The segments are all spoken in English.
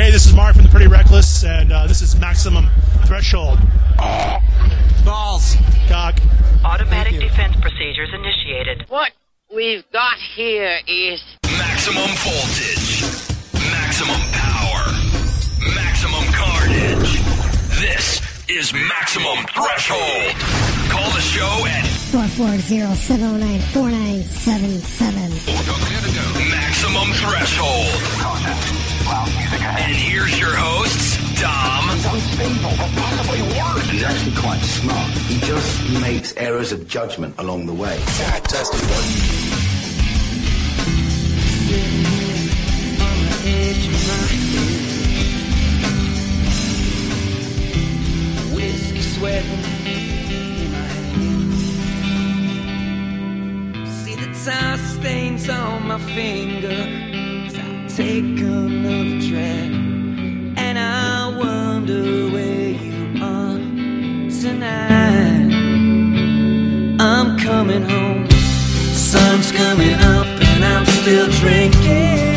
Hey, this is Mark from the Pretty Reckless, and uh, this is Maximum Threshold. Balls. Cock. Automatic defense procedures initiated. What we've got here is Maximum voltage. Maximum power. Maximum carnage. This is Maximum Threshold. Call the show at 440-709-4977. Maximum Threshold. And here's your hosts, Dom. He's unbeatable, possibly worse. He's actually quite smart. He just makes errors of judgment along the way. Whiskey sweating in my hand. See the tar stains on my finger And I wonder where you are tonight. I'm coming home. Sun's coming up and I'm still drinking.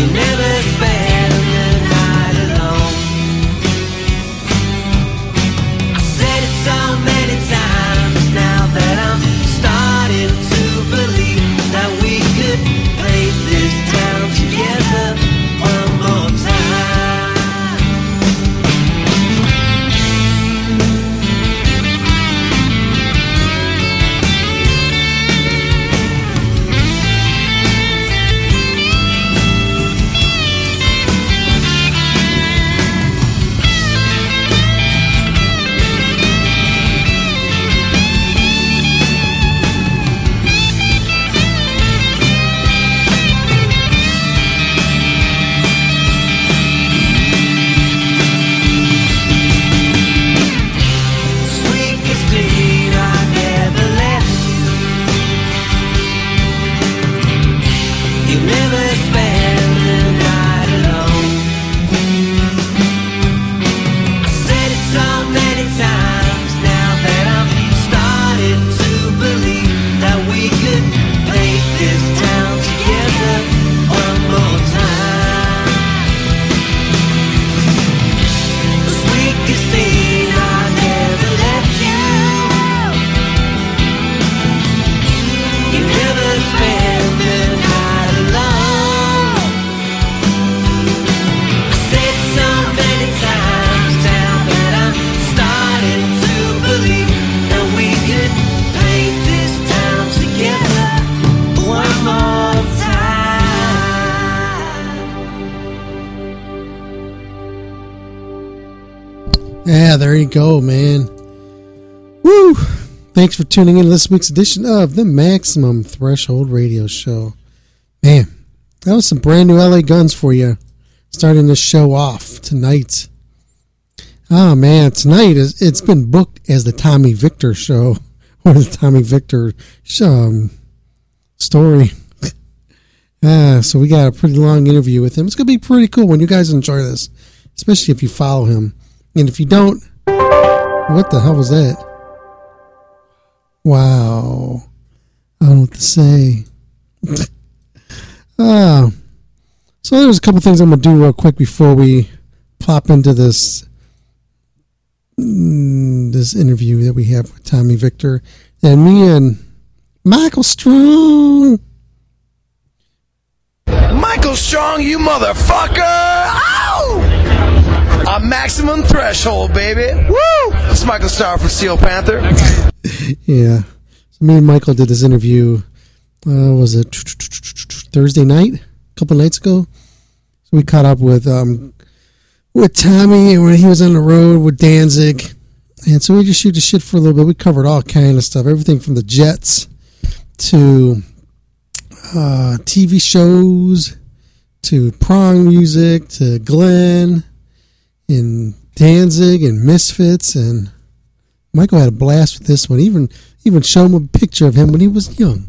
You. Never go, man. Woo! Thanks for tuning in to this week's edition of the Maximum Threshold Radio Show. Man, that was some brand new LA Guns for you. Starting the show off tonight. Oh man, tonight is it's been booked as the Tommy Victor show. or the Tommy Victor um, story. Ah, so we got a pretty long interview with him. It's gonna be pretty cool when you guys enjoy this, especially if you follow him. And if you don't, what the hell was that? Wow, I don't know what to say. Ah, so there's a couple things I'm gonna do real quick before we plop into this mm, this interview that we have with Tommy Victor and me and Michael Strong. Michael Strong, you motherfucker! Ow! A maximum threshold, baby. Woo! It's Michael Starr from Steel Panther. Yeah. So me and Michael did this interview. Uh, was it Thursday night? A couple nights ago. So we caught up with um with Tommy when he was on the road with Danzig. And so we just shoot the shit for a little bit. We covered all kind of stuff, everything from the Jets to uh, TV shows to prong music to Glenn and Danzig and Misfits and Michael had a blast with this one. Even even showed him a picture of him when he was young.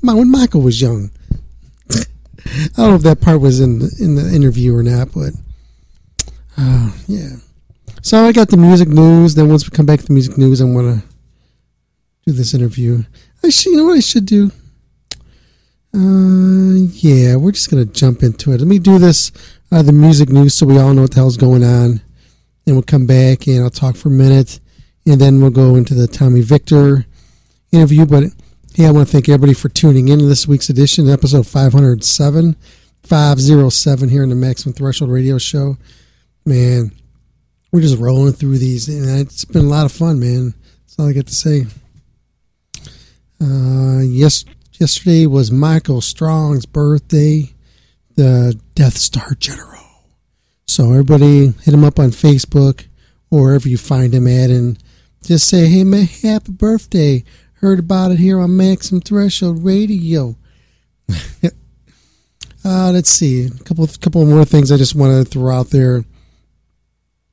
When Michael was young. I don't know if that part was in the, in the interview or not, but uh, yeah. So I got the music news. Then once we come back to the music news, I'm gonna do this interview. I should, you know what I should do? Uh, yeah, we're just gonna jump into it. Let me do this, uh, the music news, so we all know what the hell's going on. Then we'll come back and I'll talk for a minute, and then we'll go into the Tommy Victor interview. But hey, I want to thank everybody for tuning in to this week's edition, episode 507, 507 here in the Maximum Threshold Radio Show. Man, we're just rolling through these, and it's been a lot of fun, man. That's all I got to say. Uh, yes, yesterday was Michael Strong's birthday, the Death Star General. So everybody hit him up on Facebook or wherever you find him at, and just say, "Hey man, happy birthday! Heard about it here on Maximum Threshold Radio." uh, let's see, a couple couple more things I just want to throw out there.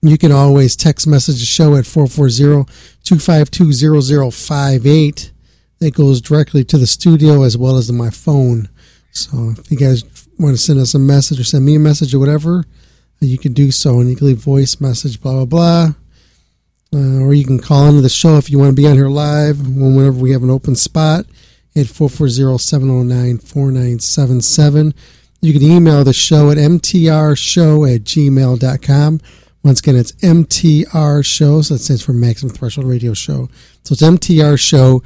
You can always text message the show at 440-252-0058. That goes directly to the studio as well as to my phone. So if you guys want to send us a message or send me a message or whatever, you can do so. And you can leave voice message, blah, blah, blah. Uh, or you can call into the show if you want to be on here live whenever we have an open spot at 440-709-4977. You can email the show at mtrshow at gmail.com. Once again, it's MTR Show, so that stands for Maximum Threshold Radio Show. So it's MTR Show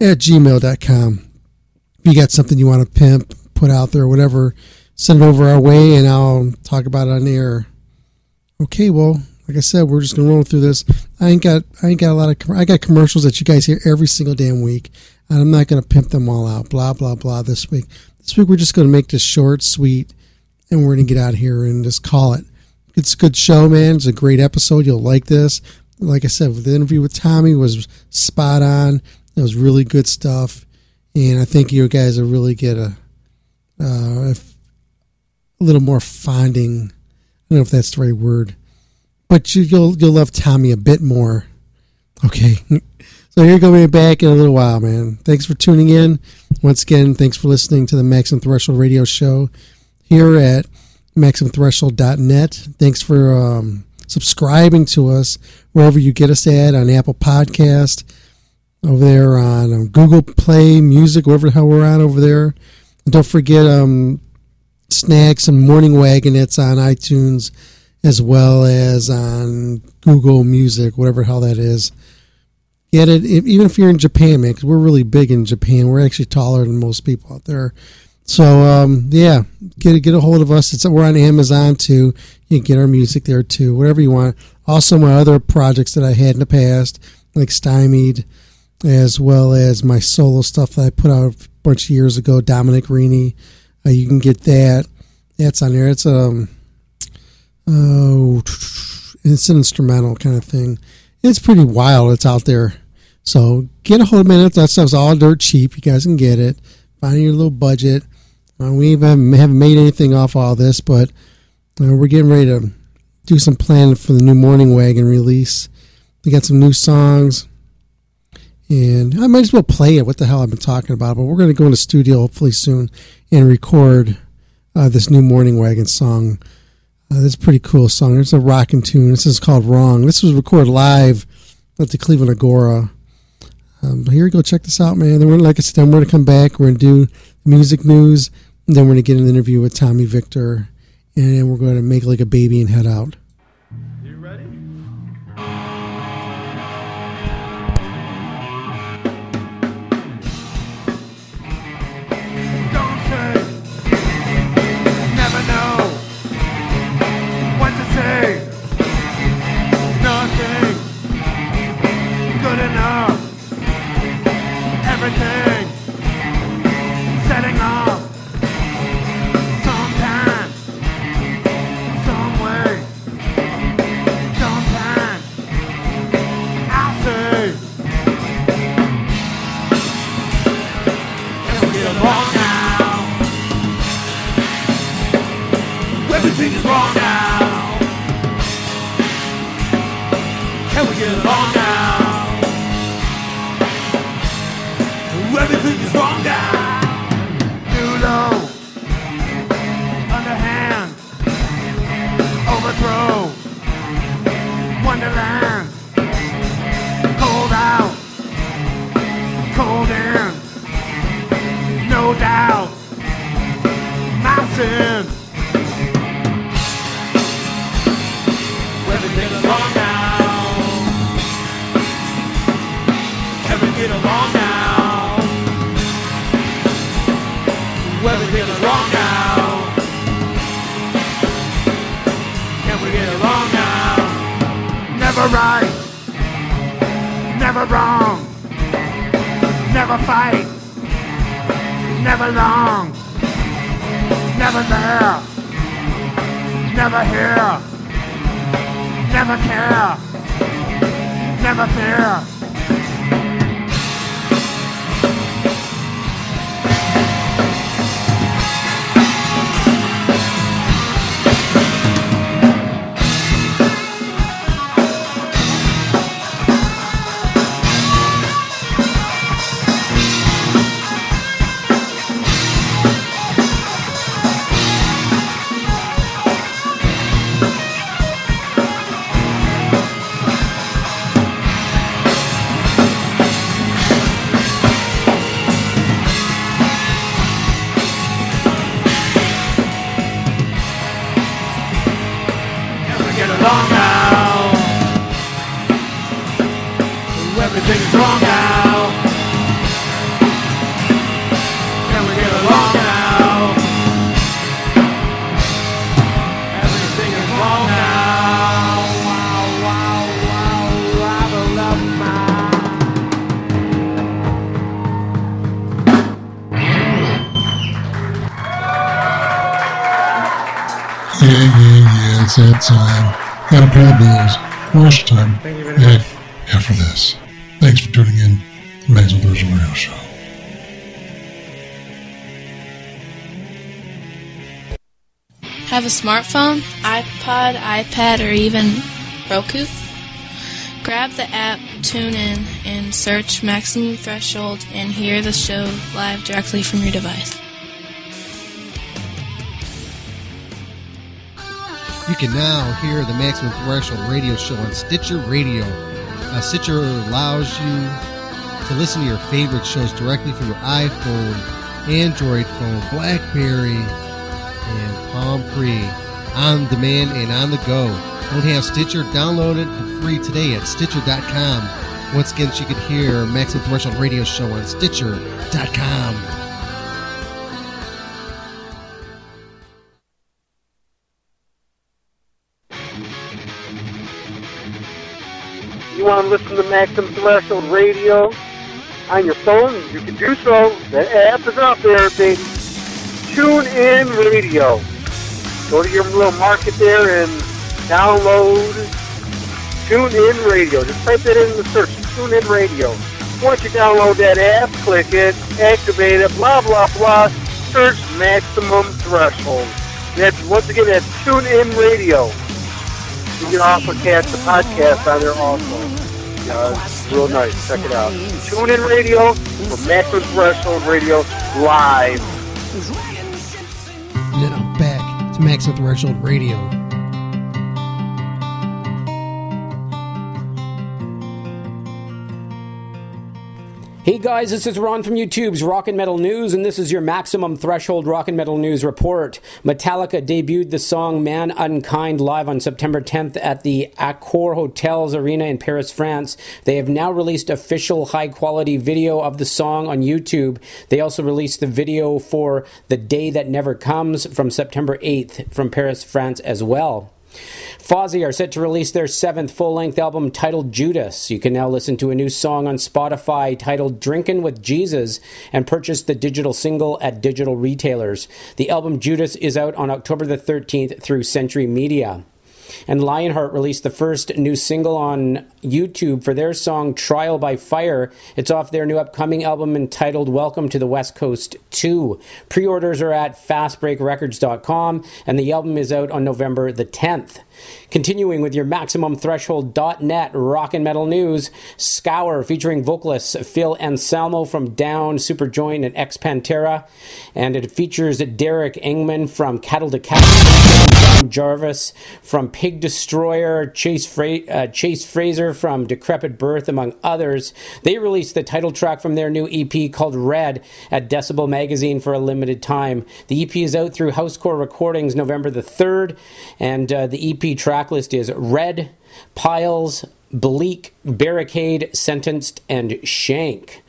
at gmail.com. If you got something you want to pimp, put out there, whatever, send it over our way and I'll talk about it on air. Okay, well, like I said, we're just gonna roll through this. I ain't got I ain't got a lot of com- I got commercials that you guys hear every single damn week, and I'm not gonna pimp them all out. Blah blah blah. This week, this week we're just gonna make this short, sweet, and we're gonna get out here and just call it. It's a good show, man. It's a great episode. You'll like this. Like I said, the interview with Tommy was spot on. It was really good stuff, and I think you guys will really get a little more finding. I don't know if that's the right word, but you, you'll you'll love Tommy a bit more. Okay, so here going to be back in a little while, man. Thanks for tuning in once again. Thanks for listening to the Maximum Threshold Radio Show here at MaximumThreshold.net. Thanks for um, subscribing to us wherever you get us at on Apple Podcast, over there on um, Google Play Music, wherever the hell we're on over there. And don't forget um, Snacks and Morning Wagonettes on iTunes as well as on Google Music, whatever hell that is. Get it, even if you're in Japan, man, because we're really big in Japan. We're actually taller than most people out there. So um, yeah, get get a hold of us. It's we're on Amazon too. You can get our music there too, whatever you want. Also, my other projects that I had in the past, like Stymied, as well as my solo stuff that I put out a bunch of years ago. Dominic Rini, uh, you can get that. That's on there. It's um oh, it's an instrumental kind of thing. It's pretty wild. It's out there. So get a hold of it. That stuff's all dirt cheap. You guys can get it. Find your little budget. Uh, we even haven't made anything off all this, but uh, we're getting ready to do some planning for the new Morning Wagon release. We got some new songs, And I might as well play it. What the hell I've been talking about? But we're going to go in the studio hopefully soon and record uh, this new Morning Wagon song. Uh, this is pretty cool song. It's a rocking tune. This is called Wrong. This was recorded live at the Cleveland Agora. Um, here we go. Check this out, man. Then we're like I said, we're going to come back. We're going to do music news. And then we're going to get an interview with Tommy Victor. And we're going to make like a baby and head out. Cold no doubt, my sin. Everything is wrong now. Can we get along now? Everything is wrong now. Can we get along now? Never right, never wrong, never fight, never long, never there, never here. Never care. Never fear. Yeah, it's that time. Gotta pay the bills. Wash time. And after this. Thanks for tuning in to Maximum Threshold Radio Show. Have a smartphone, iPod, iPad, or even Roku? Grab the app, tune in, and search Maximum Threshold and hear the show live directly from your device. You can now hear the Maximum Threshold radio show on Stitcher Radio. Uh, Stitcher allows you to listen to your favorite shows directly from your iPhone, Android phone, Blackberry, and Palm Pre on demand and on the go. Don't have Stitcher? Download it for free today at Stitcher.com. Once again, you can hear Maximum Threshold radio show on Stitcher.com. You want to listen to Maximum Threshold Radio on your phone? You can do so. The app is out there, baby. Tune in Radio. Go to your little market there and download Tune In Radio. Just type that in the search. Tune In Radio. Once you download that app, click it, activate it, blah blah blah. Search Maximum Threshold. That's once again that's Tune In Radio. You can also catch the podcast on there also. It's real nice. Check it out. Tune in radio for Maximum Threshold Radio live. Then I'm back to Maximum Threshold Radio. Hey guys, this is Ron from YouTube's Rock and Metal News, and this is your Maximum Threshold Rock and Metal News report. Metallica debuted the song Man Unkind live on September 10th at the Accor Hotels Arena in Paris, France. They have now released official high quality video of the song on YouTube. They also released the video for The Day That Never Comes from September 8th from Paris, France as well. Fozzy are set to release their seventh full length album titled Judas. You can now listen to a new song on Spotify titled Drinkin' with Jesus and purchase the digital single at digital retailers. The album Judas is out on October the 13th through Century Media. And Lionheart released the first new single on YouTube for their song Trial by Fire. It's off their new upcoming album entitled Welcome to the West Coast 2. Pre orders are at fastbreakrecords.com, and the album is out on November the 10th. Continuing with your MaximumThreshold.net rock and metal news, Scour featuring vocalists Phil Anselmo from Down, Superjoint, and Ex Pantera. And it features Derek Engemann from Cattle to Cattle, Jarvis from Pig Destroyer, Chase, Fra- uh, Chase Fraser from Decrepit Birth, among others. They released the title track from their new EP called Red at Decibel Magazine for a limited time. The EP is out through Housecore Recordings November the 3rd, and uh, the EP track list is Red, Piles, Bleak, Barricade, Sentenced, and Shank.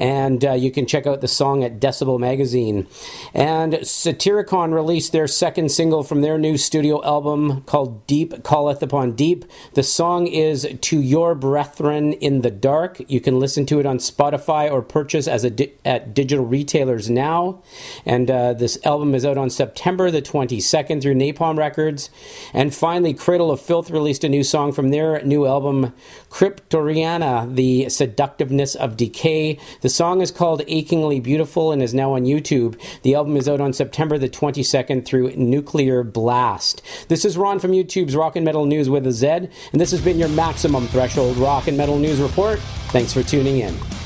And uh, you can check out the song at Decibel Magazine. And Satyricon released their second single from their new studio album called Deep Calleth Upon Deep. The song is To Your Brethren in the Dark. You can listen to it on Spotify or purchase as a di- at digital retailers now. And uh, this album is out on September the 22nd through Napalm Records. And finally, Cradle of Filth released a new song from their new album, Cryptoriana, The Seductiveness of Decay. The song is called Achingly Beautiful and is now on YouTube. The album is out on September the 22nd through Nuclear Blast. This is Ron from YouTube's Rock and Metal News with a Z, and this has been your Maximum Threshold Rock and Metal News Report. Thanks for tuning in.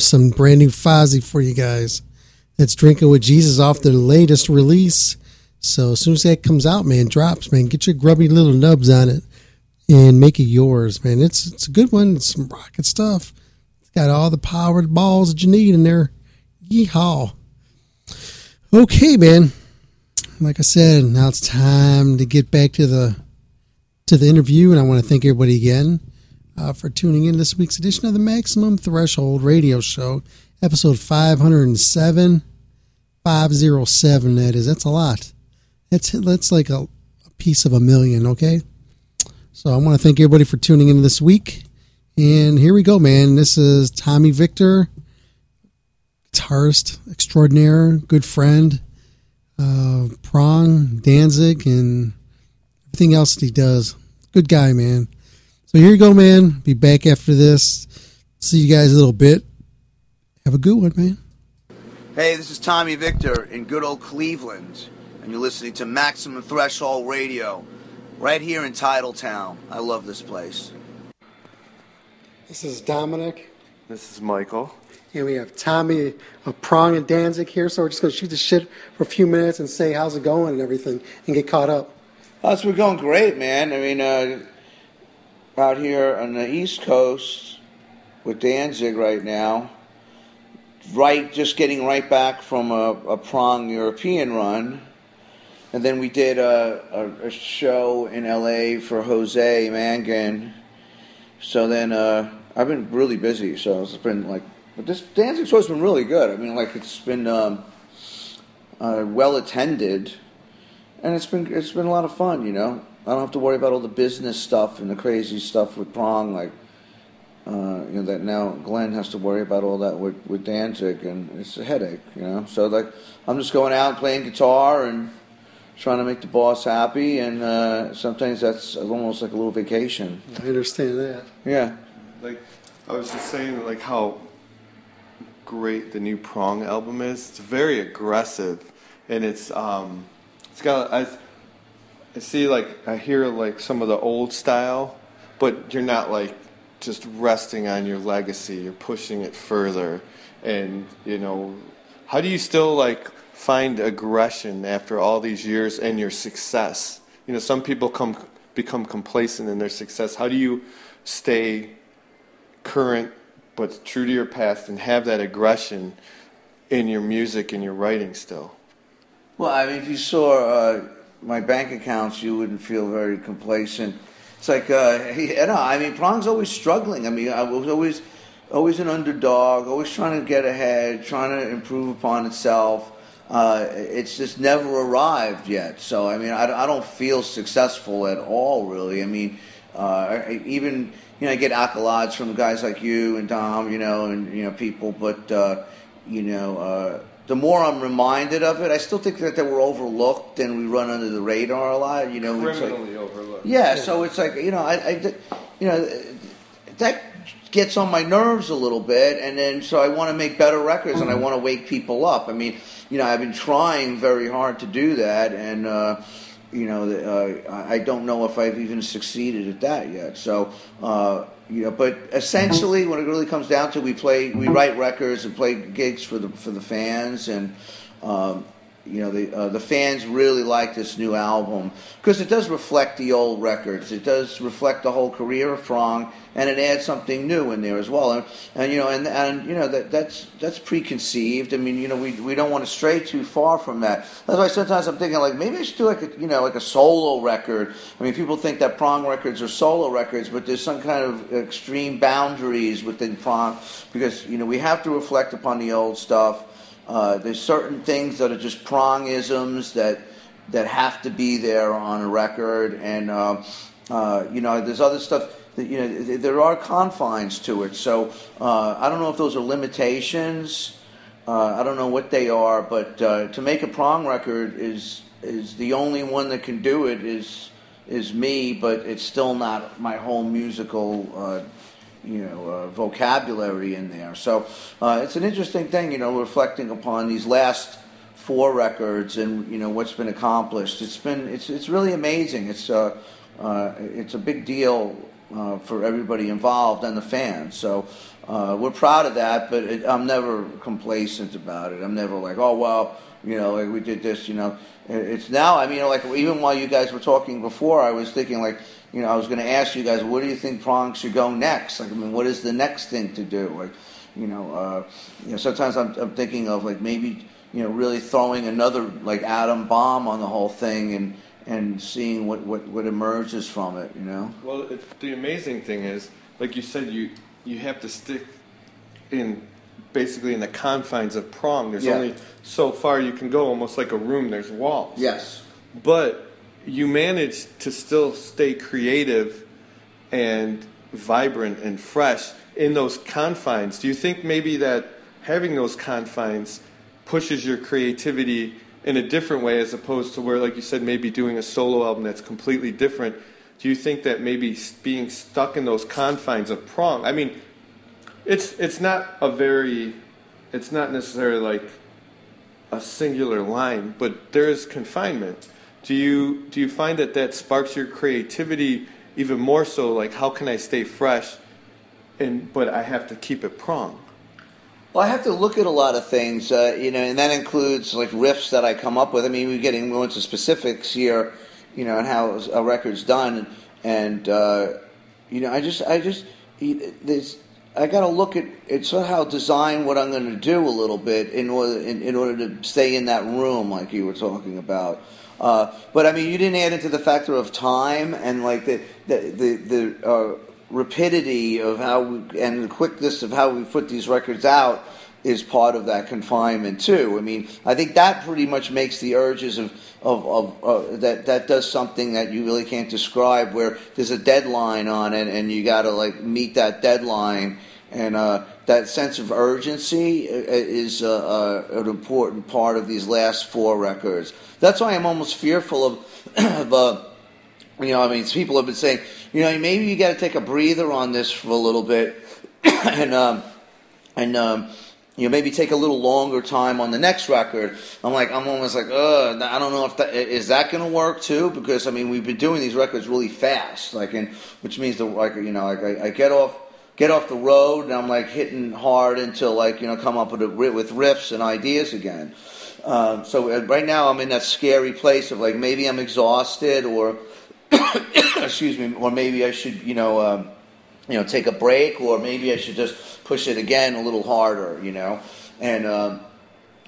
Some brand new Fozzy for you guys. That's Drinking with Jesus off the latest release. So as soon as that comes out, man, drops, man, get your grubby little nubs on it and make it yours, man. It's it's a good one. It's some rocket stuff. It's got all the powered balls that you need in there. Yeehaw. Okay, man. Like I said, now it's time to get back to the to the interview, and I want to thank everybody again uh, for tuning in this week's edition of the Maximum Threshold Radio Show, episode 507. 507, that is. That's a lot. That's, that's like a, a piece of a million, okay? So I want to thank everybody for tuning in this week. And here we go, man. This is Tommy Victor, guitarist extraordinaire, good friend, uh, Prong, Danzig, and everything else that he does. Good guy, man. So here you go, man. Be back after this. See you guys a little bit. Have a good one, man. Hey, this is Tommy Victor in good old Cleveland, and you're listening to Maximum Threshold Radio right here in Titletown. I love this place. This is Dominic. This is Michael. And we have Tommy of Prong and Danzig here, so we're just going to shoot the shit for a few minutes and say how's it going and everything and get caught up. Us, we're going great, man. I mean, uh, out here on the East Coast with Danzig right now, right, just getting right back from a, a Prong European run. And then we did a, a, a show in LA for Jose Mangin. So then uh, I've been really busy. So it's been like, but this Danzig show's been really good. I mean, like it's been um, uh, well attended, and it's been it's been a lot of fun. You know, I don't have to worry about all the business stuff and the crazy stuff with Prong. Like, uh, you know, that now Glenn has to worry about all that with with Danzig, and it's a headache. You know, so like I'm just going out and playing guitar and trying to make the boss happy, and uh, sometimes that's almost like a little vacation. I understand that. Yeah. Like I was just saying, like how great the new Prong album is. It's very aggressive, and it's um, it's got I, I see like I hear like some of the old style, but you're not like just resting on your legacy. You're pushing it further, and you know, how do you still like find aggression after all these years and your success? You know, some people come become complacent in their success. How do you stay current but true to your past and have that aggression in your music and your writing still? Well, I mean, if you saw uh, my bank accounts, you wouldn't feel very complacent. It's like, uh, you know, I mean, Prong's always struggling. I mean, I was always, always an underdog, always trying to get ahead, trying to improve upon itself. Uh, it's just never arrived yet. So, I mean, I, I don't feel successful at all, really. I mean, uh, even you know, I get accolades from guys like you and Dom, you know, and you know people. But uh, you know, uh, the more I'm reminded of it, I still think that they were overlooked and we run under the radar a lot. You know, it's like, Criminally overlooked. yeah. So it's like you know, I, I you know, that gets on my nerves a little bit, and then so I want to make better records and I want to wake people up. I mean, you know, I've been trying very hard to do that, and. Uh, you know, uh, I don't know if I've even succeeded at that yet. So, uh, you know, but essentially, when it really comes down to, we play, we write records and play gigs for the for the fans, and um, you know, the uh, the fans really like this new album because it does reflect the old records. It does reflect the whole career of Prong, and it adds something new in there as well. And, and you know, and and you know that that's that's preconceived. I mean, you know, we we don't want to stray too far from that. That's why sometimes I'm thinking like maybe I should do like a you know like a solo record. I mean, people think that Prong records are solo records, but there's some kind of extreme boundaries within Prong because you know we have to reflect upon the old stuff. Uh, there's certain things that are just prongisms that that have to be there on a record, and uh, uh, you know, there's other stuff. That, you know, th- there are confines to it. So uh, I don't know if those are limitations. Uh, I don't know what they are, but uh, to make a prong record is is the only one that can do it is is me, but it's still not my whole musical you know uh, vocabulary in there. So uh, it's an interesting thing, you know, reflecting upon these last four records and you know what's been accomplished. It's been it's it's really amazing. It's uh, uh, it's a big deal uh, for everybody involved and the fans. So uh, we're proud of that, but it, I'm never complacent about it. I'm never like, oh well, you know, like we did this. You know, It- it's now. I mean, like even while you guys were talking before, I was thinking like, you know, I was going to ask you guys, what do you think Prong should go next? Like, I mean, what is the next thing to do? Like, you know, uh, you know, sometimes I'm, I'm thinking of like maybe you know really throwing another like atom bomb on the whole thing and and seeing what what, what emerges from it. You know. Well, it, the amazing thing is, like you said, you you have to stick in basically in the confines of prong. There's Yeah. only so far you can go, almost like a room. There's walls. Yes. But you manage to still stay creative and vibrant and fresh in those confines. Do you think maybe that having those confines pushes your creativity in a different way as opposed to where, like you said, maybe doing a solo album that's completely different? Do you think that maybe being stuck in those confines of prong? I mean, it's it's not a very, it's not necessarily like a singular line, but there is confinement. Do you do you find that that sparks your creativity even more so? Like, how can I stay fresh, and but I have to keep it prong. Well, I have to look at a lot of things, uh, you know, and that includes like riffs that I come up with. I mean, we're getting more into specifics here, you know, and how a record's done, and uh, you know, I just, I just, there's, I got to look at it somehow design what I'm going to do a little bit in order in, in order to stay in that room, like you were talking about. Uh, but I mean, you didn't add into the factor of time and like the the the, the uh, rapidity of how we, and the quickness of how we put these records out is part of that confinement too. I mean, I think that pretty much makes the urges of of, of uh, that that does something that you really can't describe. Where there's a deadline on it, and you got to like meet that deadline, and uh, that sense of urgency uh, is uh, uh, an important part of these last four records. That's why I'm almost fearful of. of uh, you know, I mean, people have been saying, you know, maybe you got to take a breather on this for a little bit, and um, and um, you know, maybe take a little longer time on the next record. I'm like, I'm almost like, uh, I don't know if that is that going to work too, because I mean, we've been doing these records really fast, like, and which means that like, you know, like I, I get off. Get off the road, and I'm like hitting hard until like you know come up with a, with riffs and ideas again. Um, so uh, right now I'm in that scary place of like maybe I'm exhausted or excuse me, or maybe I should, you know, um, you know, take a break, or maybe I should just push it again a little harder, you know, and um,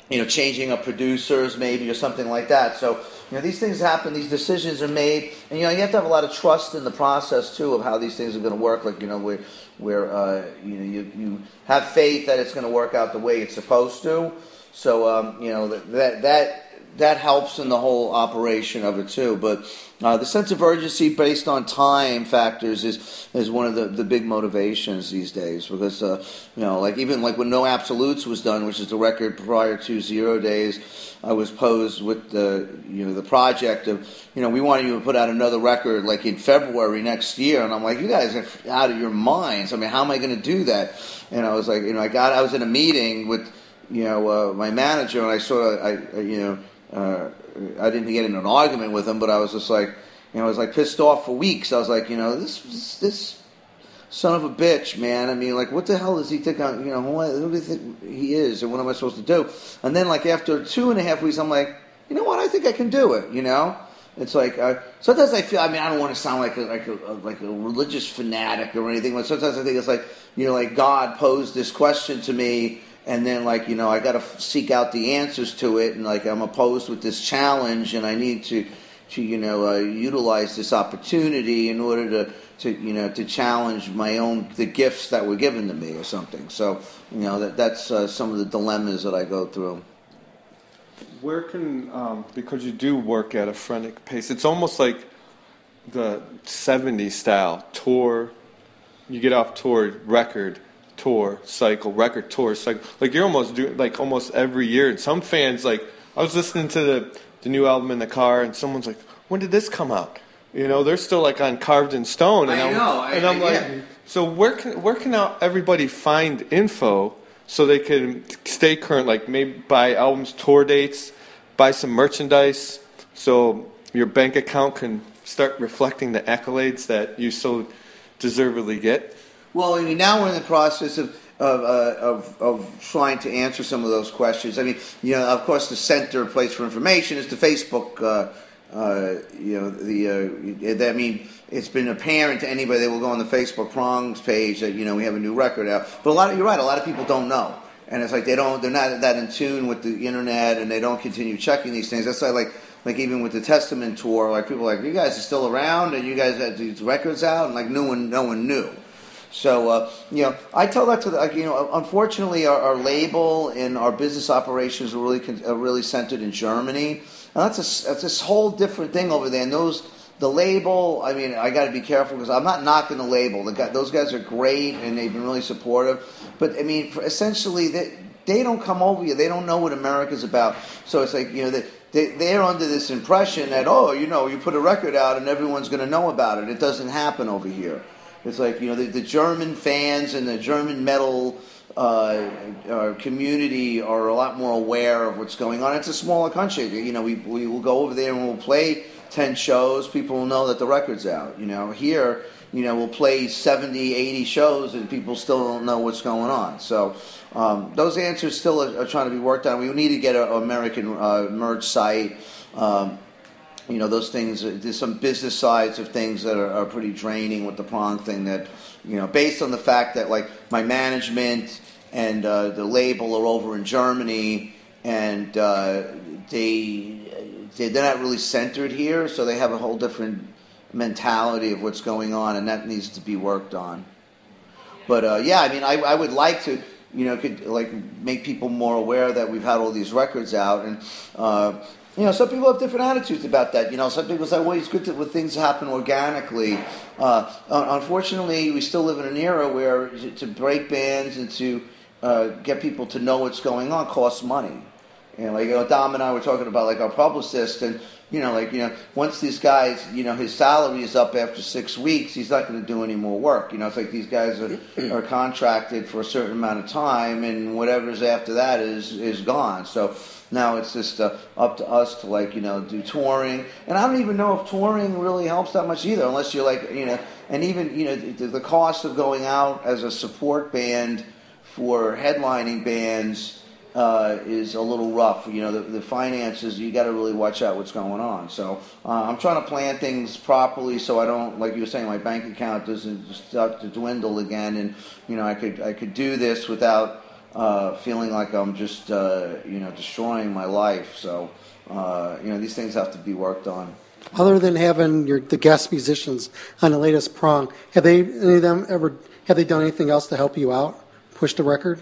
you know, changing up producers maybe or something like that. So you know, these things happen, these decisions are made, and you know, you have to have a lot of trust in the process too of how these things are going to work. Like you know, where where uh, you know you you have faith that it's going to work out the way it's supposed to. So um, you know that that that helps in the whole operation of it too. But uh, the sense of urgency based on time factors is is one of the, the big motivations these days because uh, you know like even like when No Absolutes was done, which is the record prior to Zero Days, I was posed with the you know the project of you know we want you to put out another record like in February next year, and I'm like you guys are out of your minds. I mean, how am I going to do that? And I was like you know I got I was in a meeting with you know uh, my manager, and I sort of I you know uh, I didn't get in an argument with him, but I was just like, you know, I was like pissed off for weeks. I was like, you know, this this, this son of a bitch, man. I mean, like, what the hell does he think? I'm, you know, who, who do you think he is, and what am I supposed to do? And then, like, after two and a half weeks, I'm like, you know what? I think I can do it. You know. It's like uh, sometimes I feel. I mean, I don't want to sound like a, like a, like a religious fanatic or anything, but sometimes I think it's like you know, like God posed this question to me, and then like you know i got to seek out the answers to it and like i'm opposed with this challenge and i need to to you know uh, utilize this opportunity in order to to you know to challenge my own the gifts that were given to me or something so you know that that's uh, some of the dilemmas that i go through Where can um, because you do work at a frenetic pace, it's almost like the '70s style tour. You get off tour, record, tour, cycle, record, tour, cycle. Like you're almost doing like almost every year. And some fans like I was listening to the the new album in the car, and someone's like, "When did this come out?" You know, they're still like on carved in stone, and I am know, I- and I'm I- like, yeah. so where can where can everybody find info so they can stay current? Like maybe buy albums, tour dates, buy some merchandise, so your bank account can start reflecting the accolades that you so deservedly get. Well, I mean, now we're in the process of of, uh, of of trying to answer some of those questions. I mean, you know, of course, the center place for information is the Facebook. Uh, uh, you know, the uh, I mean, it's been apparent to anybody that will go on the Facebook Prongs page that you know we have a new record out. But a lot of you're right, a lot of people don't know, and it's like they don't, they're not that in tune with the internet, and they don't continue checking these things. That's why, like, like even with the Testament tour, like people are like you guys are still around, and you guys had these records out, and like no one, no one knew. So uh, you know, I tell that to the like, you know, unfortunately, our, our label and our business operations are really con- are really centered in Germany, and that's a that's this whole different thing over there. And those the label, I mean, I got to be careful because I'm not knocking the label. The guy, those guys are great and they've been really supportive, but I mean, essentially, they they don't come over here. They don't know what America's about. So it's like you know they. They, they're under this impression that oh you know you put a record out and everyone's going to know about it. It doesn't happen over here. It's like you know the, the German fans and the German metal uh, uh, community are a lot more aware of what's going on. It's a smaller country. You know, we we will go over there and we'll play ten shows. People will know that the record's out. You know, here. You know, we'll play 70, 80 shows and people still don't know what's going on. So, um, those answers still are, are, trying to be worked on. We need to get an American uh, merch site. Um, you know those things there's some business sides of things that are, are, pretty draining with the prong thing that you know based on the fact that like my management and uh, the label are over in germany and uh, they they're not really centered here so they have a whole different mentality of what's going on and that needs to be worked on. But uh, yeah i mean I, I would like to you know could like make people more aware that we've had all these records out and uh, you know, some people have different attitudes about that. You know, some people say, well, it's good to, when things happen organically. Uh, unfortunately, we still live in an era where to break bands and to uh, get people to know what's going on costs money. You know, like you know, Dom and I were talking about like our publicist, and you know, like you know, once these guys, you know, his salary is up after six weeks, he's not going to do any more work. You know, it's like these guys are, are contracted for a certain amount of time, and whatever's after that is is gone. So now it's just uh, up to us to like you know do touring, and I don't even know if touring really helps that much either, unless you're like you know, and even you know the, the cost of going out as a support band for headlining bands uh, is a little rough. You know, the, the finances, you got to really watch out what's going on. So uh, I'm trying to plan things properly so I don't, like you were saying, my bank account doesn't start to dwindle again. And, you know, I could, I could do this without uh, feeling like I'm just uh, you know destroying my life. So uh, you know these things have to be worked on. Other than having your the guest musicians on the latest prong, have they any of them ever have they done anything else to help you out, push the record?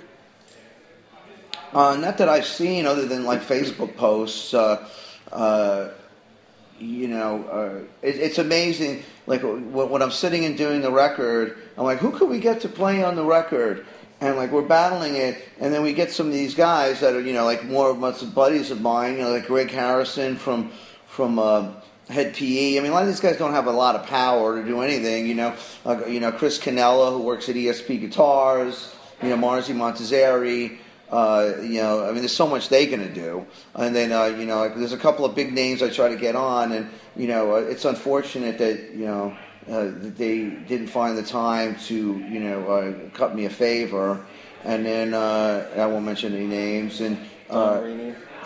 Uh, not that I've seen, other than like Facebook posts. Uh, uh, you know, it, it's amazing. Like when I'm sitting and doing the record, I'm like, who could we get to play on the record? And like we're battling it, and then we get some of these guys that are you know like more of my buddies of mine, you know like Greg Harrison from from uh, Hed PE. I mean, a lot of these guys don't have a lot of power to do anything. You know, uh, you know Chris Cannella who works at ESP Guitars. You know, Marzi Montazeri. Uh, you know, I mean, there's so much they can do, and then uh, you know, there's a couple of big names I try to get on, and you know, uh, it's unfortunate that you know uh, they didn't find the time to, you know, uh, cut me a favor. And then uh, I won't mention any names. And uh,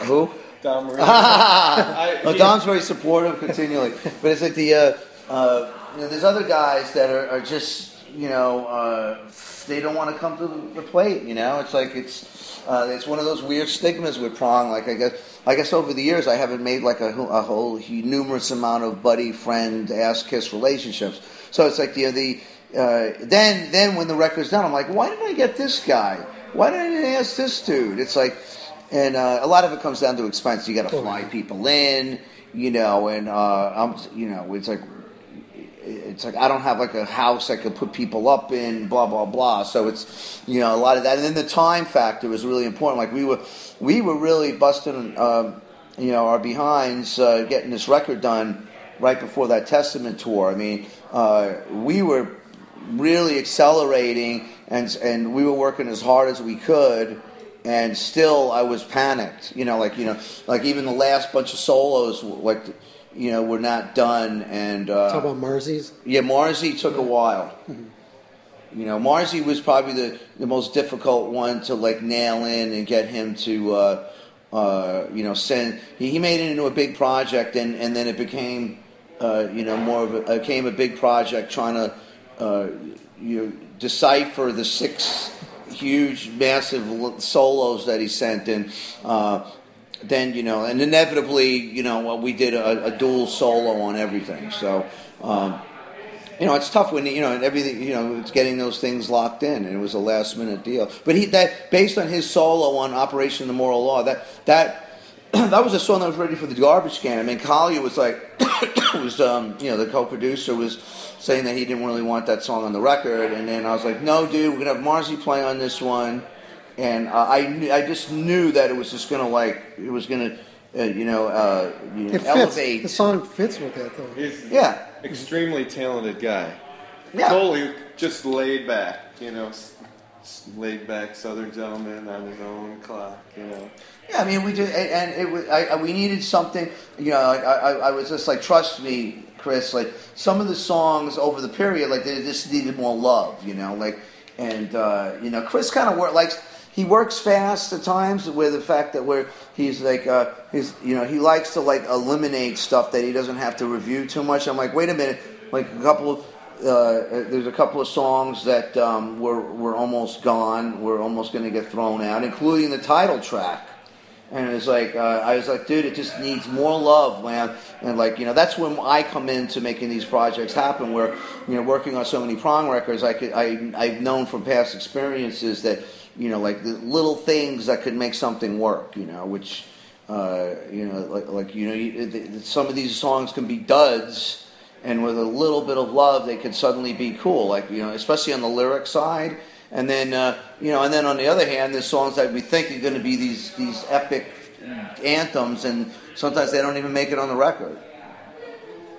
who? Dom Marini. well, Dom's very supportive continually, but it's like the uh, uh, you know, there's other guys that are, are just you know uh, they don't want to come to the plate. You know, it's like it's uh, it's one of those weird stigmas with prong. Like I guess I guess over the years I haven't made like a, a whole numerous amount of buddy friend ass kiss relationships. So it's like you know, the uh, then then when the record's done, I'm like, why did I get this guy? Why didn't I ask this dude? It's like, and uh, a lot of it comes down to expense. You got to fly people in, you know, and uh, I'm you know, it's like it's like I don't have like a house I could put people up in, blah blah blah. So it's you know a lot of that, and then the time factor was really important. Like we were we were really busting uh, you know our behinds uh, getting this record done right before that Testament tour. I mean, uh, we were really accelerating, and and we were working as hard as we could. And still, I was panicked. You know, like you know, like even the last bunch of solos, like you know were not done. And uh, Talk about Marzies. yeah, Marzi took a while. You know, Marzi was probably the, the most difficult one to like nail in and get him to, uh, uh, you know, send. He, he made it into a big project, and, and then it became, uh, you know, more of a became a big project trying to, uh, you know, decipher the six huge, massive solos that he sent, in. uh, then you know, and inevitably, you know, we did a, a dual solo on everything. So. Um, you know, it's tough when you know everything. You know, it's getting those things locked in, and it was a last minute deal. But he that based on his solo on Operation the Moral Law, that that that was a song that was ready for the garbage can. I mean, Collier was like, was um, you know the co-producer was saying that he didn't really want that song on the record, and then I was like, no, dude, we're gonna have Marzi play on this one, and uh, I knew, I just knew that it was just gonna like it was gonna. Uh, you know, uh, you know elevate. The song fits with that though. He's Yeah. extremely talented guy. Yeah. Totally just laid back, you know, s- s- laid back Southern gentleman on his own clock, you know. Yeah, I mean, we did, and, and it was. I, I, we needed something. You know, like, I, I, I was just like, trust me, Chris. Like some of the songs over the period, like they just needed more love. You know, like and uh, you know, Chris kind of work likes. He works fast at times with the fact that we're he's like uh, he's you know he likes to like eliminate stuff that he doesn't have to review too much. I'm like, wait a minute, like a couple of uh, there's a couple of songs that um, were were almost gone. We're almost going to get thrown out, including the title track. And it was like, uh, I was like, dude, it just needs more love, man. And like, you know, that's when I come into making these projects happen. Where, you know, working on so many prong records, I could, I, I've known from past experiences that, you know, like the little things that could make something work. You know, which, uh, you know, like, like you know, you, the, some of these songs can be duds, and with a little bit of love, they could suddenly be cool. Like, you know, especially on the lyric side. And then, uh, you know, and then on the other hand, there's songs that we think are going to be these these epic anthems, and sometimes they don't even make it on the record.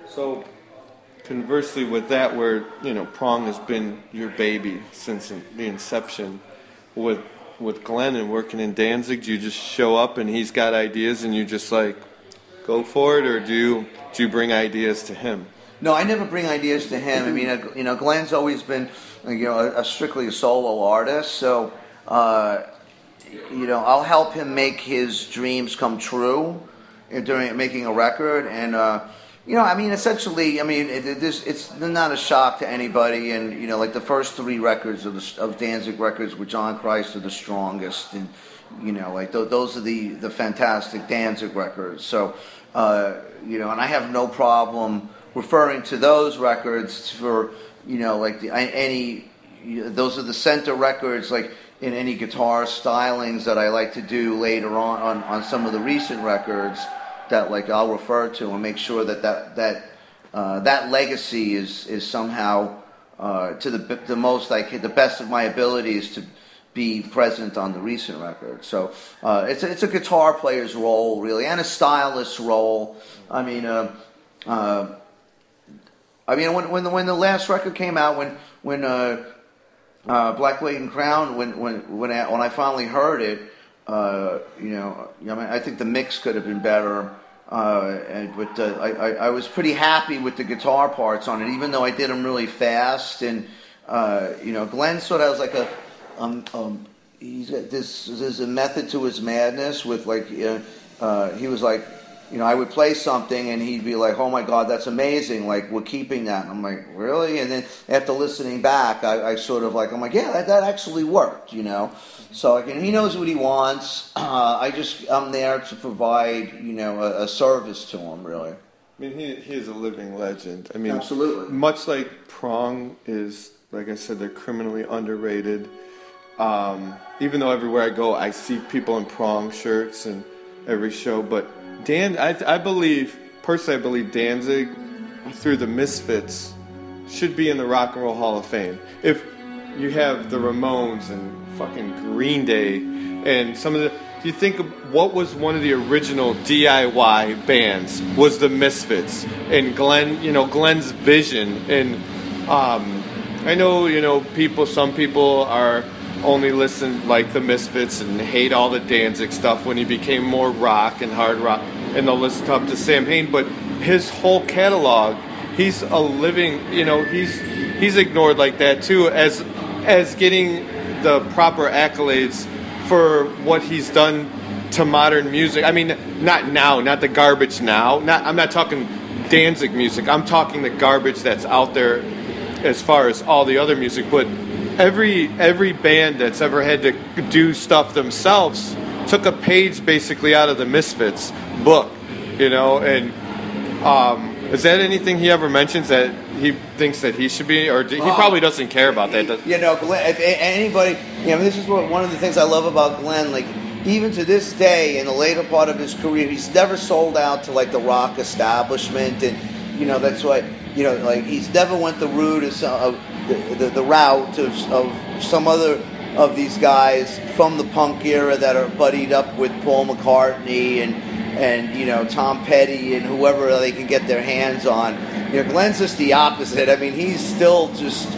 So, conversely, with that, where you know prong has been your baby since the inception, with with Glenn and working in Danzig, do you just show up and he's got ideas and you just like go for it, or do you do you bring ideas to him? No, I never bring ideas to him. I mean, you know, Glenn's always been, you know, a, a strictly solo artist. So, uh, you know, I'll help him make his dreams come true during making a record. And, uh, you know, I mean, essentially, I mean, it, it, this, it's not a shock to anybody. And, you know, like the first three records of, the, of Danzig records with John Christ are the strongest. And, you know, like th- those are the, the fantastic Danzig records. So, uh, you know, and I have no problem referring to those records for you know like the, any those are the center records like in any guitar stylings that I like to do later on on, on some of the recent records that like I'll refer to and make sure that that that uh, that legacy is is somehow uh, to the the most can, the best of my abilities to be present on the recent record. So uh, it's it's a guitar player's role really and a stylist's role. I mean. Uh, uh, I mean, when when the, when the last record came out, when when uh, uh, Black Laden Crown, when when when I, when I finally heard it, uh, you know, I mean, I think the mix could have been better. Uh, and, but uh, I, I, I was pretty happy with the guitar parts on it, even though I did them really fast. And uh, you know, Glenn sort of has like a um, um, he's got this there's a method to his madness with like he was like you know, I would play something and he'd be like, "Oh my God, that's amazing! Like we're keeping that." And I'm like, "Really?" And then after listening back, I, I sort of like, I'm like, "Yeah, that, that actually worked," you know. So and he knows what he wants. Uh, I just I'm there to provide, you know, a, a service to him, really. I mean, he, he is a living legend. I mean, Absolutely. Much like Prong is, like I said, they're criminally underrated. Um, even though everywhere I go, I see people in Prong shirts and every show, but Dan, I, I believe personally, I believe Danzig through the Misfits should be in the Rock and Roll Hall of Fame. If you have the Ramones and fucking Green Day and some of the, do you think what was one of the original DIY bands was the Misfits and Glenn, you know, Glenn's vision and um, I know you know people. Some people are only listen like the Misfits and hate all the Danzig stuff when he became more rock and hard rock, and they'll listen up to Samhain. But his whole catalog, he's a living. You know, he's he's ignored like that too as as getting the proper accolades for what he's done to modern music. I mean, not now, not the garbage now. Not I'm not talking Danzig music. I'm talking the garbage that's out there as far as all the other music, but every every band that's ever had to do stuff themselves took a page basically out of the Misfits book, you know, and um, is that anything he ever mentions that he thinks that he should be, or he Oh. probably doesn't care about that? does- You know, Glenn, if anybody, you know, this is what, one of the things I love about Glenn. Like, even to this day, in the later part of his career, he's never sold out to like the rock establishment, and you know that's why you know, like he's never went the route of, some, of the, the, the route of, of some other of these guys from the punk era that are buddied up with Paul McCartney and and you know Tom Petty and whoever they can get their hands on. You know, Glenn's just the opposite. I mean, he's still just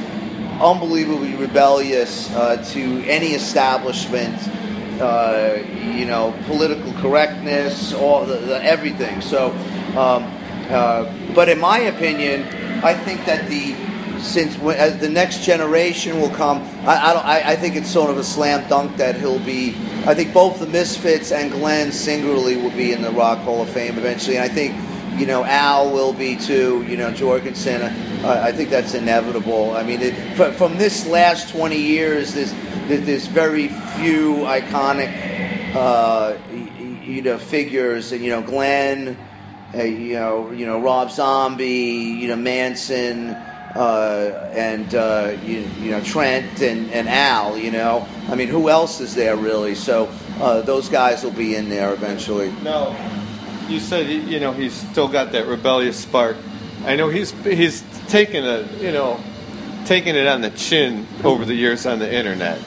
unbelievably rebellious uh, to any establishment. Uh, you know, political correctness, all the, the everything. So, um, uh, but in my opinion, I think that the since when, as the next generation will come, I, I don't. I, I think it's sort of a slam dunk that he'll be. I think both the Misfits and Glenn singularly will be in the Rock Hall of Fame eventually, and I think you know Al will be too. You know Jourgensen. Uh, I think that's inevitable. I mean, it, fr- from this last twenty years, there's there's very few iconic uh, you know figures. And you know Glenn, uh, you know you know Rob Zombie, you know Manson. Uh, and uh, you, you know Trent and, and Al, you know, I mean, who else is there really? So uh, those guys will be in there eventually. No, you said he- you know he's still got that rebellious spark. I know he's he's taken a you know taken it on the chin over the years on the internet.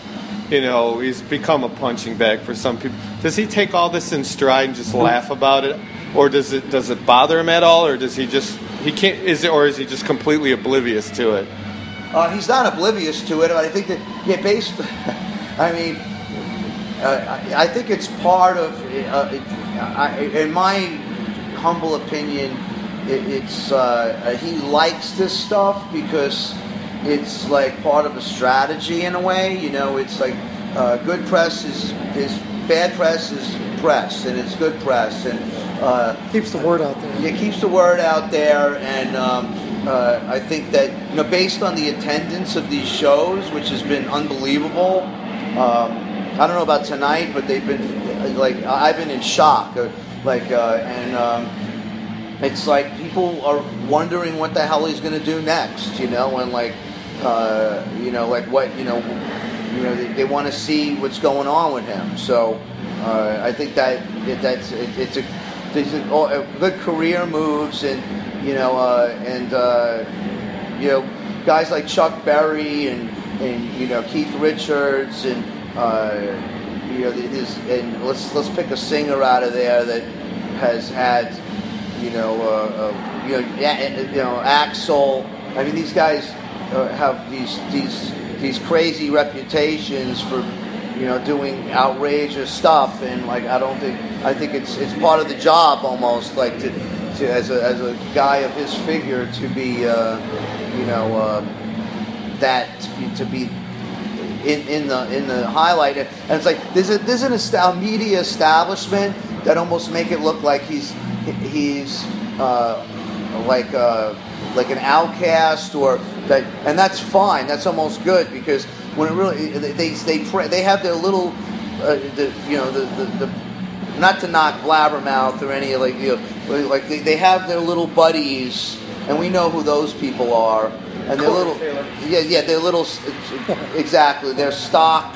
You know he's become a punching bag for some people. Does he take all this in stride and just laugh about it, or does it does it bother him at all, or does he just he can't is it or is he just completely oblivious to it? Uh, he's not oblivious to it, but I think that yeah, based. I mean, uh, I, think it's part of. Uh, I, in my humble opinion, it, it's uh, he likes this stuff because it's like part of a strategy in a way. You know, it's like uh, good press is is bad press is press, and it's good press, and uh, Keeps the word out there. it keeps the word out there, and um, uh, I think that you know, based on the attendance of these shows, which has been unbelievable. Um, I don't know about tonight, but they've been like I've been in shock, uh, like, uh, and um, it's like people are wondering what the hell he's going to do next, you know, and like, uh, you know, like what, you know, you know, they, they want to see what's going on with him. So uh, I think that it, that's it, it's a good career moves and you know uh, and uh, you know guys like Chuck Berry and and you know Keith Richards and uh, you know and let's let's pick a singer out of there that has had you know uh, uh, you know you know Axl. I mean these guys have these these these crazy reputations for you know doing outrageous stuff and like I don't think I think it's it's part of the job almost like to, to as a as a guy of his figure to be uh, you know uh, that to be in, in the in the highlight. And it's like there's a there's an esta- media establishment that almost make it look like he's he's uh, like uh, like an outcast or that and that's fine that's almost good because when it really they they they, pray, they have their little uh, the you know the, the, the not to knock blabbermouth or any like you know like they, they have their little buddies and we know who those people are and they're little yeah yeah they're little exactly they're stock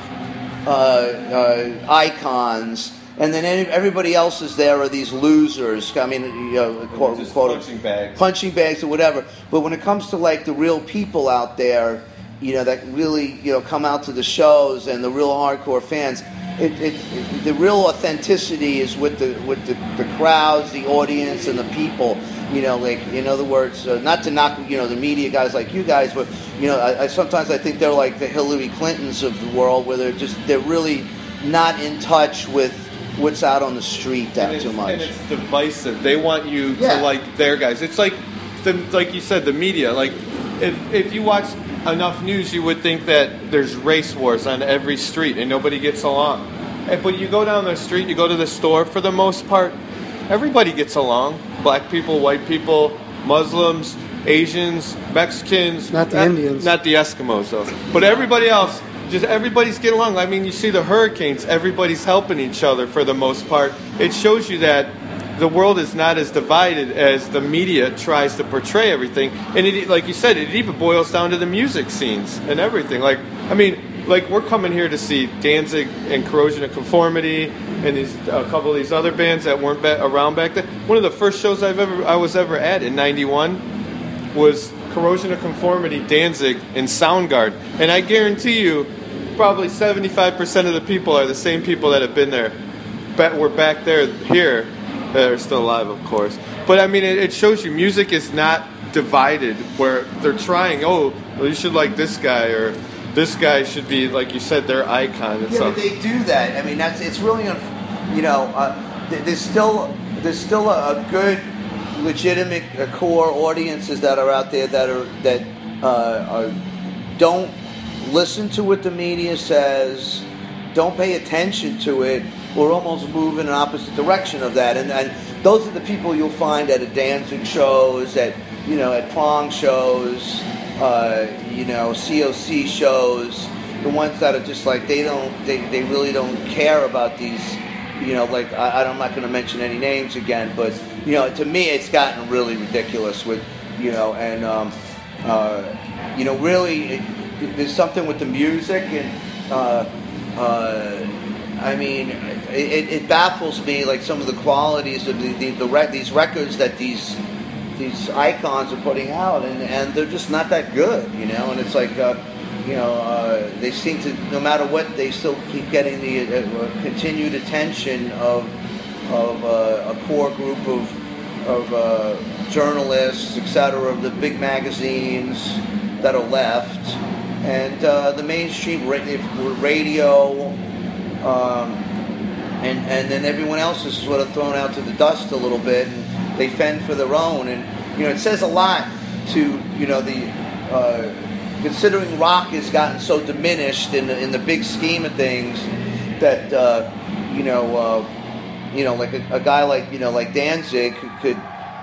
uh, uh, icons and then everybody else is there are these losers. I mean, you know, quote, quote, punching bags. punching bags or whatever. But when it comes to like the real people out there, you know, that really you know come out to the shows and the real hardcore fans, it, it, it the real authenticity is with the with the, the crowds, the audience, and the people. You know, like in other words, uh, not to knock you know the media guys like you guys, but you know, I, I sometimes I think they're like the Hillary Clintons of the world, where they're just they're really not in touch with what's out on the street that too much. And it's divisive. They want you Yeah. to like their guys. It's like the like you said, the media. Like if if you watch enough news, you would think that there's race wars on every street and nobody gets along. And, but you go down the street, you go to the store. For the most part, everybody gets along. Black people, white people, Muslims, Asians, Mexicans. Not the Indians. Not the Eskimos though. But everybody else, just everybody's getting along. I mean, you see the hurricanes, everybody's helping each other for the most part. It shows you that the world is not as divided as the media tries to portray everything. And it, like you said, it even boils down to the music scenes and everything. Like, I mean, like we're coming here to see Danzig and Corrosion of Conformity and these a couple of these other bands that weren't around back then. One of the first shows I've ever I was ever at in '91 was Corrosion of Conformity, Danzig, and Soundgarden. And I guarantee you, probably 75% of the people are the same people that have been there. But we're back there here that are still alive, of course. But I mean, it, it shows you music is not divided where they're trying. Oh, well, you should like this guy or this guy should be like you said, their icon. And Yeah, stuff. but they do that. I mean, that's it's really, un- you know, uh, th- there's still there's still a, a good, legitimate uh, core audiences that are out there that are that uh, are, don't listen to what the media says, don't pay attention to it, or almost move in an opposite direction of that. And, and those are the people you'll find at a Danzig shows, at you know, at prong shows, uh, you know, COC shows. The ones that are just like they don't, they, they really don't care about these, you know, like I, I'm not going to mention any names again, but you know, to me, it's gotten really ridiculous with, you know, and um, uh, you know, really, there's something with the music and. Uh, uh, I mean, it, it baffles me, like some of the qualities of the, the, the these records that these these icons are putting out, and, and they're just not that good, you know. And it's like, uh, you know, uh, they seem to, no matter what, they still keep getting the uh, continued attention of of uh, a core group of of uh, journalists, etc., of the big magazines that are left, and uh, the mainstream radio. Um, and, and then everyone else is sort of thrown out to the dust a little bit, and they fend for their own. And you know, it says a lot to you know the uh, considering rock has gotten so diminished in the, in the big scheme of things that uh, you know uh, you know like a, a guy like you know like Danzig could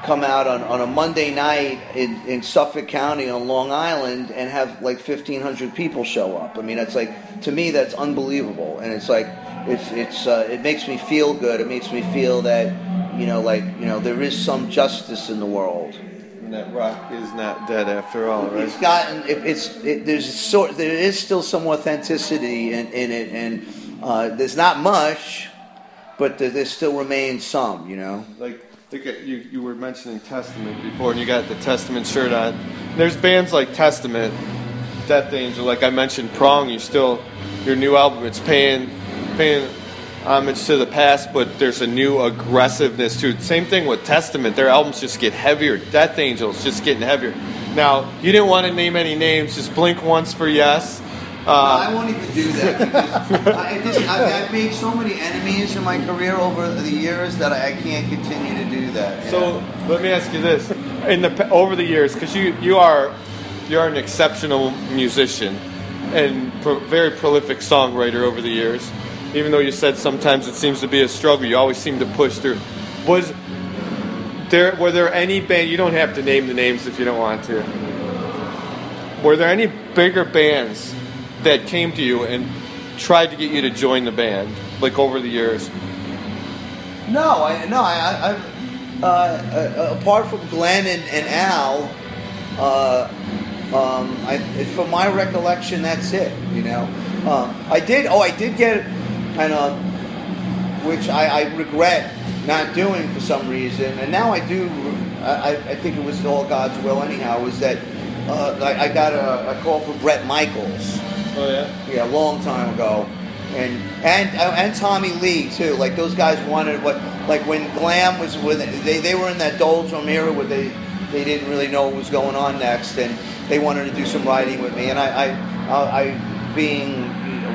come out on, on a Monday night in, in Suffolk County on Long Island and have like 1,500 people show up. I mean, it's like, to me, that's unbelievable. And it's like, it's, it's, uh, it makes me feel good. It makes me feel that, you know, like, you know, there is some justice in the world. And that rock is not dead after all, right? It's gotten, it, it's, it, there's sort, there is still some authenticity in, in it. And uh, there's not much, but there, there still remains some, you know? like you, you were mentioning Testament before, and you got the Testament shirt on. There's bands like Testament, Death Angel, like I mentioned, Prong. You still your new album. It's paying paying homage to the past, but there's a new aggressiveness to it. Same thing with Testament. Their albums just get heavier. Death Angel's just getting heavier. Now you didn't want to name any names. Just blink once for yes. Uh, I won't even do that I just, I, I've made so many enemies in my career over the years that I, I can't continue to do that. So know? let me ask you this: in the over the years, because you you are you are an exceptional musician and pro, very prolific songwriter over the years. Even though you said sometimes it seems to be a struggle, you always seem to push through. Was there were there any band? You don't have to name the names if you don't want to. Were there any bigger bands that came to you and tried to get you to join the band, like over the years? no, I no, I, I, I uh, uh, apart from Glenn and, and Al, uh, um, I, from my recollection, that's it. You know, um, I did. Oh, I did get kind of, which I, I regret not doing for some reason, and now I do. I, I think it was all God's will anyhow. Was that uh, I, I got a, a call from Bret Michaels. Oh yeah. Yeah, a long time ago, and and uh, and Tommy Lee too. Like those guys wanted what like when Glam was with they they were in that doldrum era where they they didn't really know what was going on next, and they wanted to do some writing with me, and I I, I, I being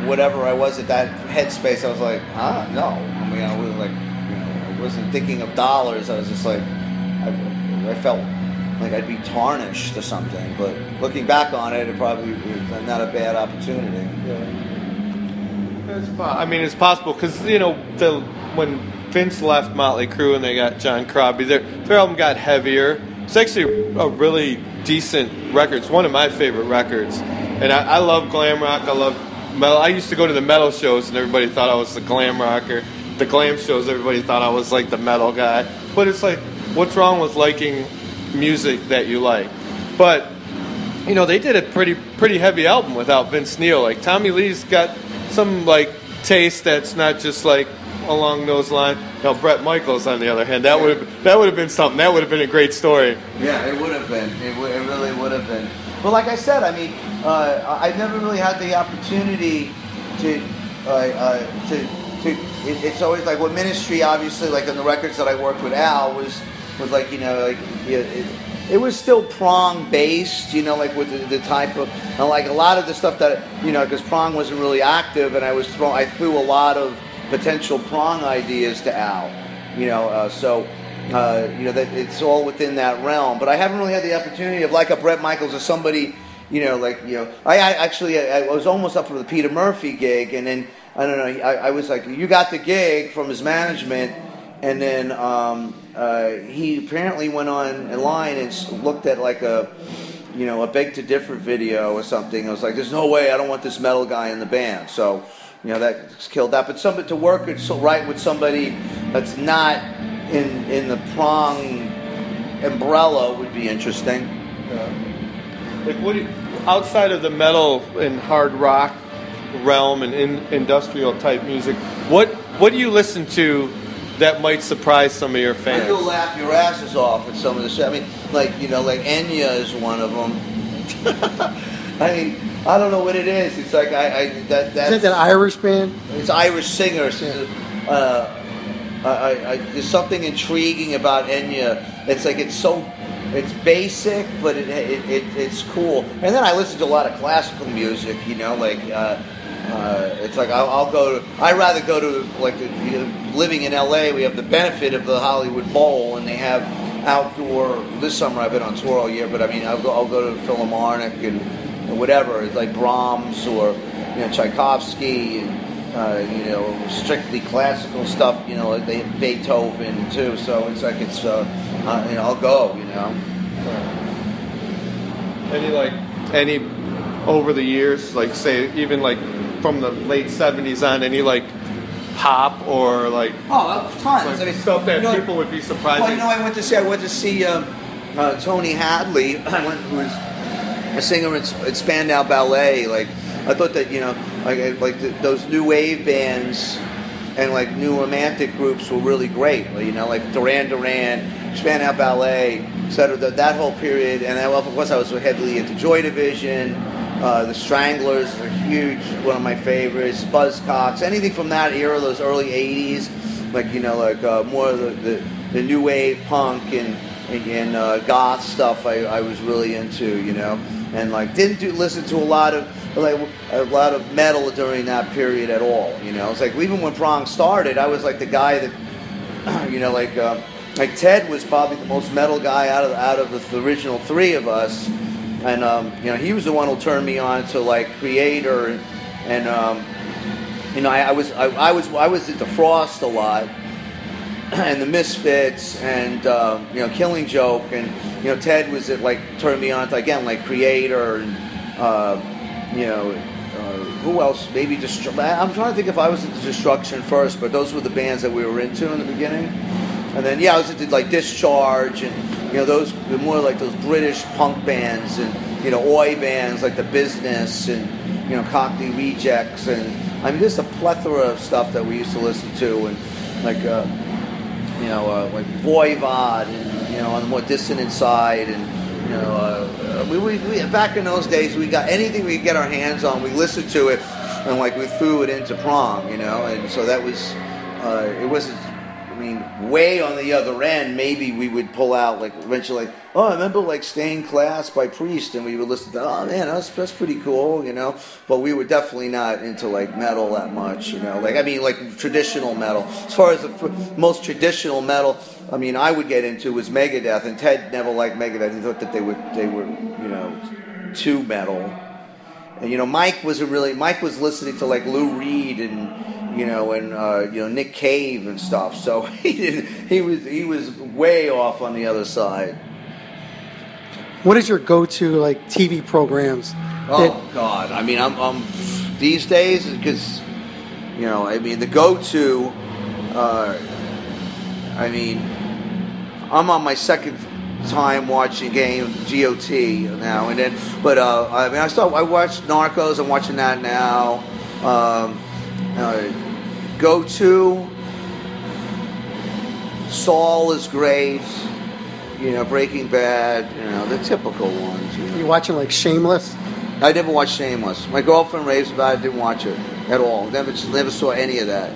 whatever I was at that headspace, I was like, ah, no, album, you know, it was like, you know, I wasn't thinking of dollars. I was just like, I, I felt like I'd be tarnished or something. But looking back on it, it probably was not a bad opportunity. Yeah. It's I mean, it's possible because you know the when Vince left Motley Crue and they got John Corabi, their their album got heavier. It's actually a really decent record. It's one of my favorite records, and I, I love glam rock. I love metal. I used to go to the metal shows and everybody thought I was the glam rocker. The glam shows, everybody thought I was like the metal guy. But it's like, what's wrong with liking music that you like? But you know, they did a pretty pretty heavy album without Vince Neil. Like Tommy Lee's got some like taste that's not just like along those lines. Now Bret Michaels, on the other hand, that would have that would have been something. That would have been a great story. Yeah, it would have been. It, w- it really would have been. But like I said, I mean, uh, I never really had the opportunity to, uh, uh, to, to. It, it's always like with ministry, obviously, like on the records that I worked with Al was, was like you know, like yeah, it, it was still prong based, you know, like with the, the type of, like a lot of the stuff that you know, because prong wasn't really active, and I was throw, I threw a lot of potential prong ideas to Al, you know, uh, so uh, you know that it's all within that realm. But I haven't really had the opportunity of like a Bret Michaels or somebody, you know, like you know, I, I actually I, I was almost up for the Peter Murphy gig, and then I don't know, I, I was like, you got the gig from his management, and then um, uh, he apparently went on in line and looked at like a. You know, a beg to differ video or something. I was like, "There's no way I don't want this metal guy in the band." So, you know, that killed that. But somebody to work with, so right with somebody that's not in in the prong umbrella would be interesting. Like what? You, outside of the metal and hard rock realm and in, industrial type music, what what do you listen to that might surprise some of your And fans? you'll laugh your asses off at some of the shit. I mean, like you know, like Enya is one of them. I mean, I don't know what it is. It's like I, I that that's, Is that that Irish band? It's Irish singers. Uh, I, I, I, there's something intriguing about Enya. It's like it's so, it's basic, but it, it, it it's cool. And then I listen to a lot of classical music. You know, like uh, uh, it's like I'll, I'll go. To, I rather go to like living in LA. We have the benefit of the Hollywood Bowl, and they have outdoor. This summer I've been on tour all year, but I mean I'll go. I'll go to Philharmonic and, and whatever. It's like Brahms or you know Tchaikovsky and uh, you know, strictly classical stuff. You know, they have Beethoven too. So it's like it's, uh, uh, you know, I'll go. You know. Any like any over the years, like say even like from the late '70s on, any like pop or like Oh, tons. like I mean, stuff that you know, people would be surprised. Well, you know, I went to see. I went to see um, uh, Tony Hadley, went, who was a singer in, in Spandau Ballet. Like, I thought that you know, like like the, those new wave bands and like new romantic groups were really great. You know, like Duran Duran, Spandau Ballet, etc. That that whole period, and I, of course I was heavily into Joy Division. Uh, the Stranglers are huge, one of my favorites. Buzzcocks, anything from that era, those early '80s, like you know, like uh, more of the, the, the new wave punk and and, uh, goth stuff. I, I was really into, you know, and like didn't do listen to a lot of like a lot of metal during that period at all. You know, it's like even when Prong started, I was like the guy that, you know, like uh, like Ted was probably the most metal guy out of out of the original three of us and um, you know he was the one who turned me on to like Kreator and, and um, you know I, I was I, I was I was into Frost a lot and the Misfits and um, you know Killing Joke. And you know Ted was it like turned me on to again like Kreator and uh, you know uh, who else? Maybe Destru- I'm trying to think if I was into Destruction first but those were the bands that we were into in the beginning and then yeah I was into like Discharge and you know those more like those British punk bands and you know oi bands like the Business and you know Cockney Rejects. And I mean there's a plethora of stuff that we used to listen to and like uh, you know uh, like Voivod and you know on the more dissonant side and you know uh, we, we, we back in those days we got anything we could get our hands on we listened to it and like we threw it into prong you know? And so that was uh, it wasn't way on the other end, maybe we would pull out like eventually, like, oh, I remember like Stained Class by Priest, and we would listen to, oh man, that's that's pretty cool, you know. But we were definitely not into like metal that much, you know. Like I mean, like traditional metal. As far as the most traditional metal, I mean, I would get into was Megadeth, and Ted never liked Megadeth. He thought that they were they were you know too metal. And you know, Mike wasn't really. Mike was listening to like Lou Reed and you know and uh, you know Nick Cave and stuff. So he didn't. He was he was way off on the other side. What is your go-to like TV programs? Oh God! I mean, I'm, I'm these days because you know. I mean, the go-to. Uh, I mean, I'm on my second time watching game GOT now and then. But uh, I mean, I still I watched Narcos. I'm watching that now. Um, uh, go to Saul is great. You know, Breaking Bad. You know, the typical ones. You, know. You watching like Shameless? I never watched Shameless. My girlfriend raves about it. Didn't watch it at all. Never never saw any of that.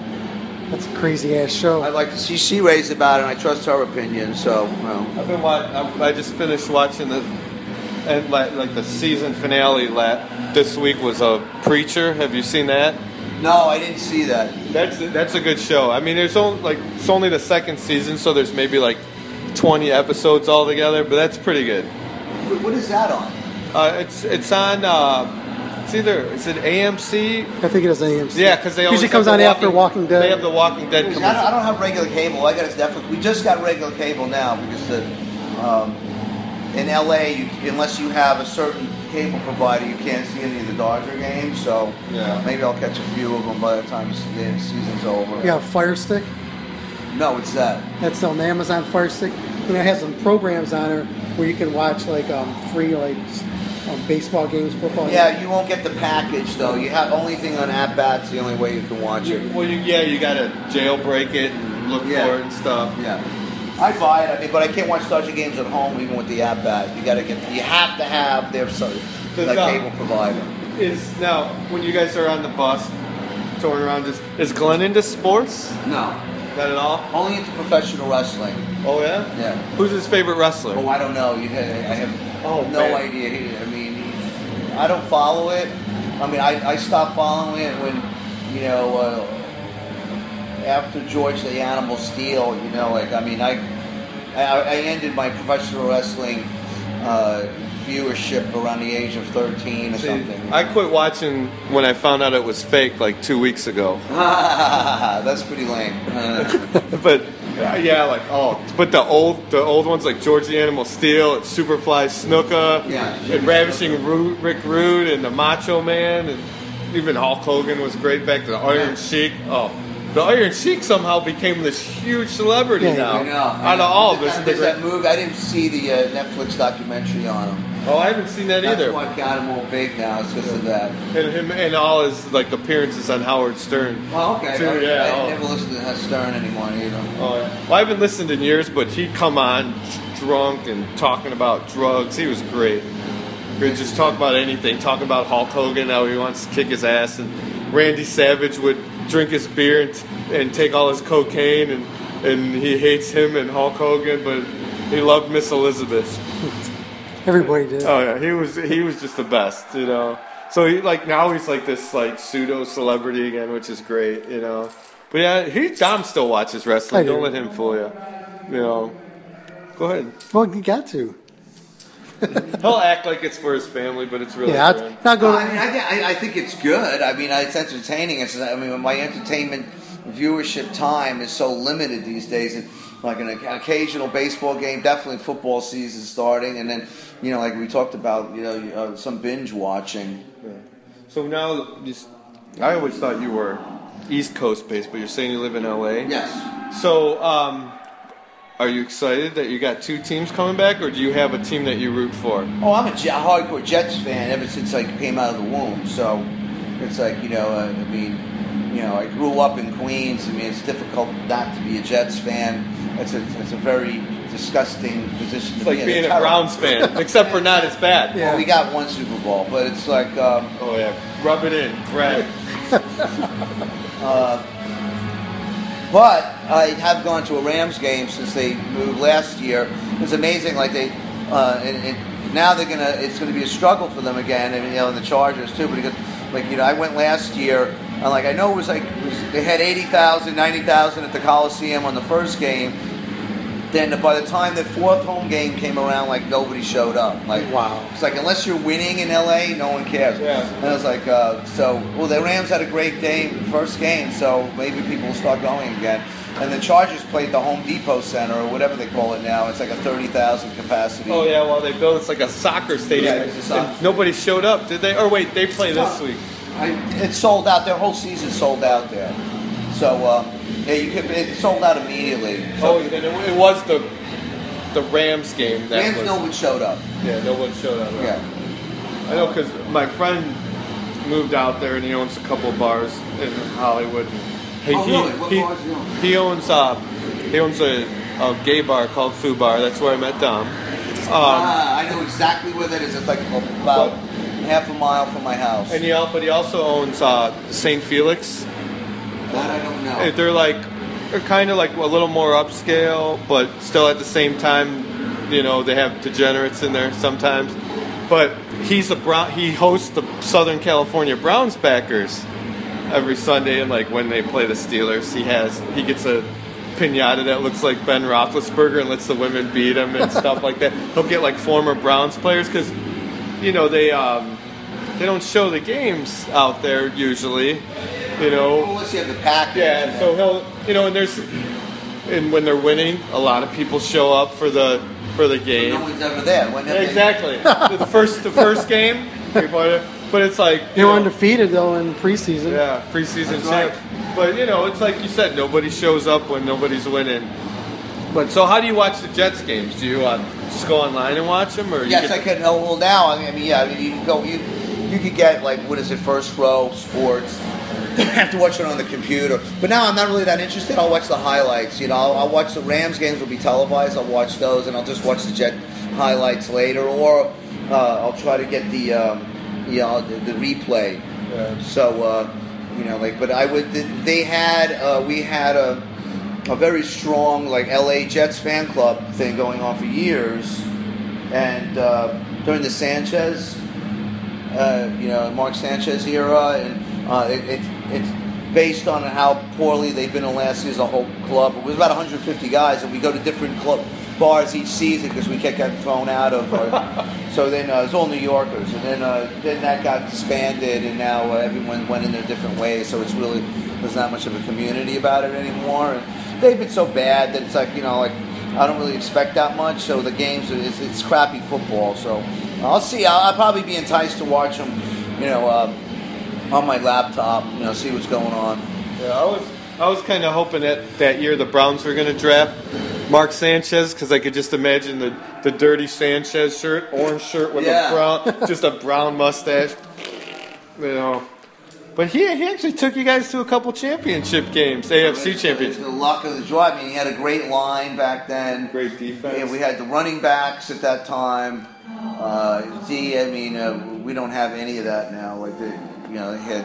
That's a crazy ass show. I like to see she raves about it, and I trust her opinion. So, well. I've been watching. I I just finished watching the and like, like the season finale la- this week was a preacher. Have you seen that? No, I didn't see that. That's that's a good show. I mean, there's only like it's only the second season, so there's maybe like 20 episodes altogether, but that's pretty good. What- What is that on? Uh, it's it's on. Uh, it's either is it AMC? I think it is AMC. Yeah, because they usually always comes have on the after Walking Dead. They have the Walking Dead I don't. I don't have regular cable. I got it Netflix. We just got regular cable now because the um, in LA, you, unless you have a certain cable provider, you can't see any of the Dodger games. So Yeah. maybe I'll catch a few of them by the time the season's over. You got Fire Stick? No, it's that. That's on Amazon Fire Stick. And it has some programs on there where you can watch like um, free like um, baseball games, football. Yeah, you won't get the package though. You have only thing on At Bat's the only way you can watch it. Well, you, yeah, you gotta jailbreak it and look Yeah. for it and stuff. Yeah. I buy it, I mean, but I can't watch Dodger games at home even with the app. Bat. You gotta get. You have to have their so, that uh, cable provider. Is now when you guys are on the bus, touring around, is, is Glenn into sports? No. Not at all. Only into professional wrestling. Oh yeah. Yeah. Who's his favorite wrestler? Oh, I don't know. You, I have Oh, no man. idea. He- I mean, he- I don't follow it. I mean, I, I stopped following it when, you know, uh, after George the Animal Steele. You know, like I mean, I I, I ended my professional wrestling uh, viewership around the age of thirteen or See, something. I quit watching when I found out it was fake like two weeks ago. That's pretty lame. But uh, yeah, like oh, but the old the old ones like George the Animal Steele, Superfly Snuka, Yeah. and Ravishing Ru- Rick Rude, and the Macho Man, and even Hulk Hogan was great back to the Iron Sheik. Oh, the Iron Sheik somehow became this huge celebrity Yeah, now. I know. Out of all of this, that, there's that movie. I didn't see the uh, Netflix documentary on him. Oh, I haven't seen that That's either. what got him all big now. It's because of that. and him and all his like appearances on Howard Stern. Oh, okay. Too, I, yeah. I oh. never listened to Howard Stern anymore either. Oh, yeah. Well, I haven't listened in years, but he'd come on drunk and talking about drugs. He was great. He'd just talk about anything, Talk about Hulk Hogan, how he wants to kick his ass, and Randy Savage would drink his beer and, and take all his cocaine, and, and he hates him and Hulk Hogan, but he loved Miss Elizabeth. Everybody did. Oh yeah, he was he was just the best, you know. So he like now he's like this like pseudo celebrity again, which is great, you know. But yeah, he Dom still watches wrestling. I do. Don't let him fool you. You know. Go ahead. Well, you got to. He'll act like it's for his family, but it's really Yeah, for I'd- him. not go. I mean, I, I, I think it's good. I mean, it's entertaining. It's, I mean, my entertainment viewership time is so limited these days. And like an occasional baseball game, definitely football season starting, and then you know, like we talked about, you know, uh, some binge watching. So now, just, I always thought you were East Coast based, but you're saying you live in LA. Yes. So, um, are you excited that you got two teams coming back, or do you have a team that you root for? Oh, I'm a hardcore Jets fan ever since I came out of the womb. So it's like you know, uh, I mean, you know, I grew up in Queens. I mean, it's difficult not to be a Jets fan. It's a it's a very disgusting position It's to like be in. being a. Browns fan, except for not as bad. Well, we got one Super Bowl, but it's like, um, Oh yeah, rub it in, grab. uh, but I have gone to a Rams game since they moved last year. It's amazing. Like they, uh, and, and now they're gonna. It's gonna be a struggle for them again, and you know, and the Chargers too. Because like you know, I went last year. And like I know it was like it was, they had 80,000, 90,000 at the Coliseum on the first game. Then by the time the fourth home game came around, like nobody showed up. Like wow, it's like unless you're winning in LA, no one cares. Yeah. And I was like, uh, so well, the Rams had a great game, first game, so maybe people will start going again. And the Chargers played the Home Depot Center or whatever they call it now. It's like a thirty thousand capacity. Oh yeah, well they built it's like a soccer stadium. Yeah, a soccer- And nobody showed up, did they? Or wait, they play this week. I, it's sold out. Their whole season sold out there. So uh, yeah, you could. It sold out immediately. So Oh, it, it was the the Rams game. That Rams, was, no one showed up. Yeah, no one showed up. Yeah. I know because my friend moved out there and he owns a couple of bars in Hollywood. He, Oh, he, really? What he, bars you own? he owns uh, he owns a, a gay bar called Foo Bar. That's where I met Dom. Um, ah, I know exactly where that is. It's like about half a mile from my house. and he but he also owns uh, St. Felix. That I don't know. They're like they're kind of like a little more upscale, but still at the same time, you know, they have degenerates in there sometimes. But he's a brown. He hosts the Southern California Browns backers every Sunday, and like when they play the Steelers, he has he gets a pinata that looks like Ben Roethlisberger and lets the women beat him and stuff like that. He'll get like former Browns players because you know they um, they don't show the games out there usually. You know, Unless you have the package. yeah, so he'll, you know, and there's, and when they're winning, a lot of people show up for the for the game. No one's ever there. When Exactly. the first the first game, people are- but it's like They you were know, undefeated though in preseason. yeah, preseason That's champ. But you know, it's like you said, nobody shows up when nobody's winning. But so, how do you watch the Jets games? Do you uh, just go online and watch them, or Yes, get- I can. Oh, well, now I mean, yeah, I mean, you can go. You you could get like what is it? First row sports. I have to watch it on the computer. But now I'm not really that interested. I'll watch the highlights. You know, I'll, I'll watch the Rams games will be televised. I'll watch those, and I'll just watch the Jet highlights later, or uh, I'll try to get the um, you know the, the replay. So uh, you know, like, but I would. They had uh, we had a a very strong like LA Jets fan club thing going on for years, and uh, during the Sanchez, uh, you know, Mark Sanchez era, and uh, it, it, it's based on how poorly they've been in last year as a whole club. It was about 150 guys, and we go to different club bars each season because we kept getting thrown out of. Our, so then uh, it's all New Yorkers, and then uh, then that got disbanded, and now uh, everyone went in their different ways. So it's really there's not much of a community about it anymore. And they've been so bad that it's like you know like I don't really expect that much. So the games it's, it's crappy football. So I'll see. I'll, I'll probably be enticed to watch them. You know. Uh, on my laptop, you know, see what's going on. Yeah, I was I was kind of hoping that that year the Browns were going to draft Mark Sanchez because I could just imagine the the dirty Sanchez shirt, orange shirt with Yeah. a brown, just a brown mustache, you know. But he he actually took you guys to a couple championship games, AFC It's the luck of the draw. I mean, he had a great line back then. Great defense. Yeah, we had the running backs at that time. Uh, D, I mean, uh, we don't have any of that now. Like, the, you know, he had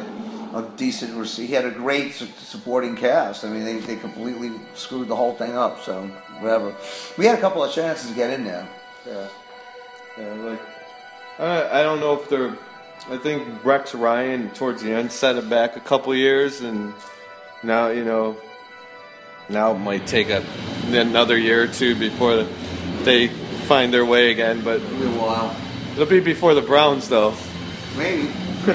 a decent. He had a great supporting cast. I mean, they, they completely screwed the whole thing up. So whatever. We had a couple of chances to get in there. Yeah, yeah. Like I I don't know if they're. I think Rex Ryan towards the end set it back a couple years, and now you know. Now it might take a, another year or two before they find their way again, but Wow. it'll be before the Browns though. Maybe.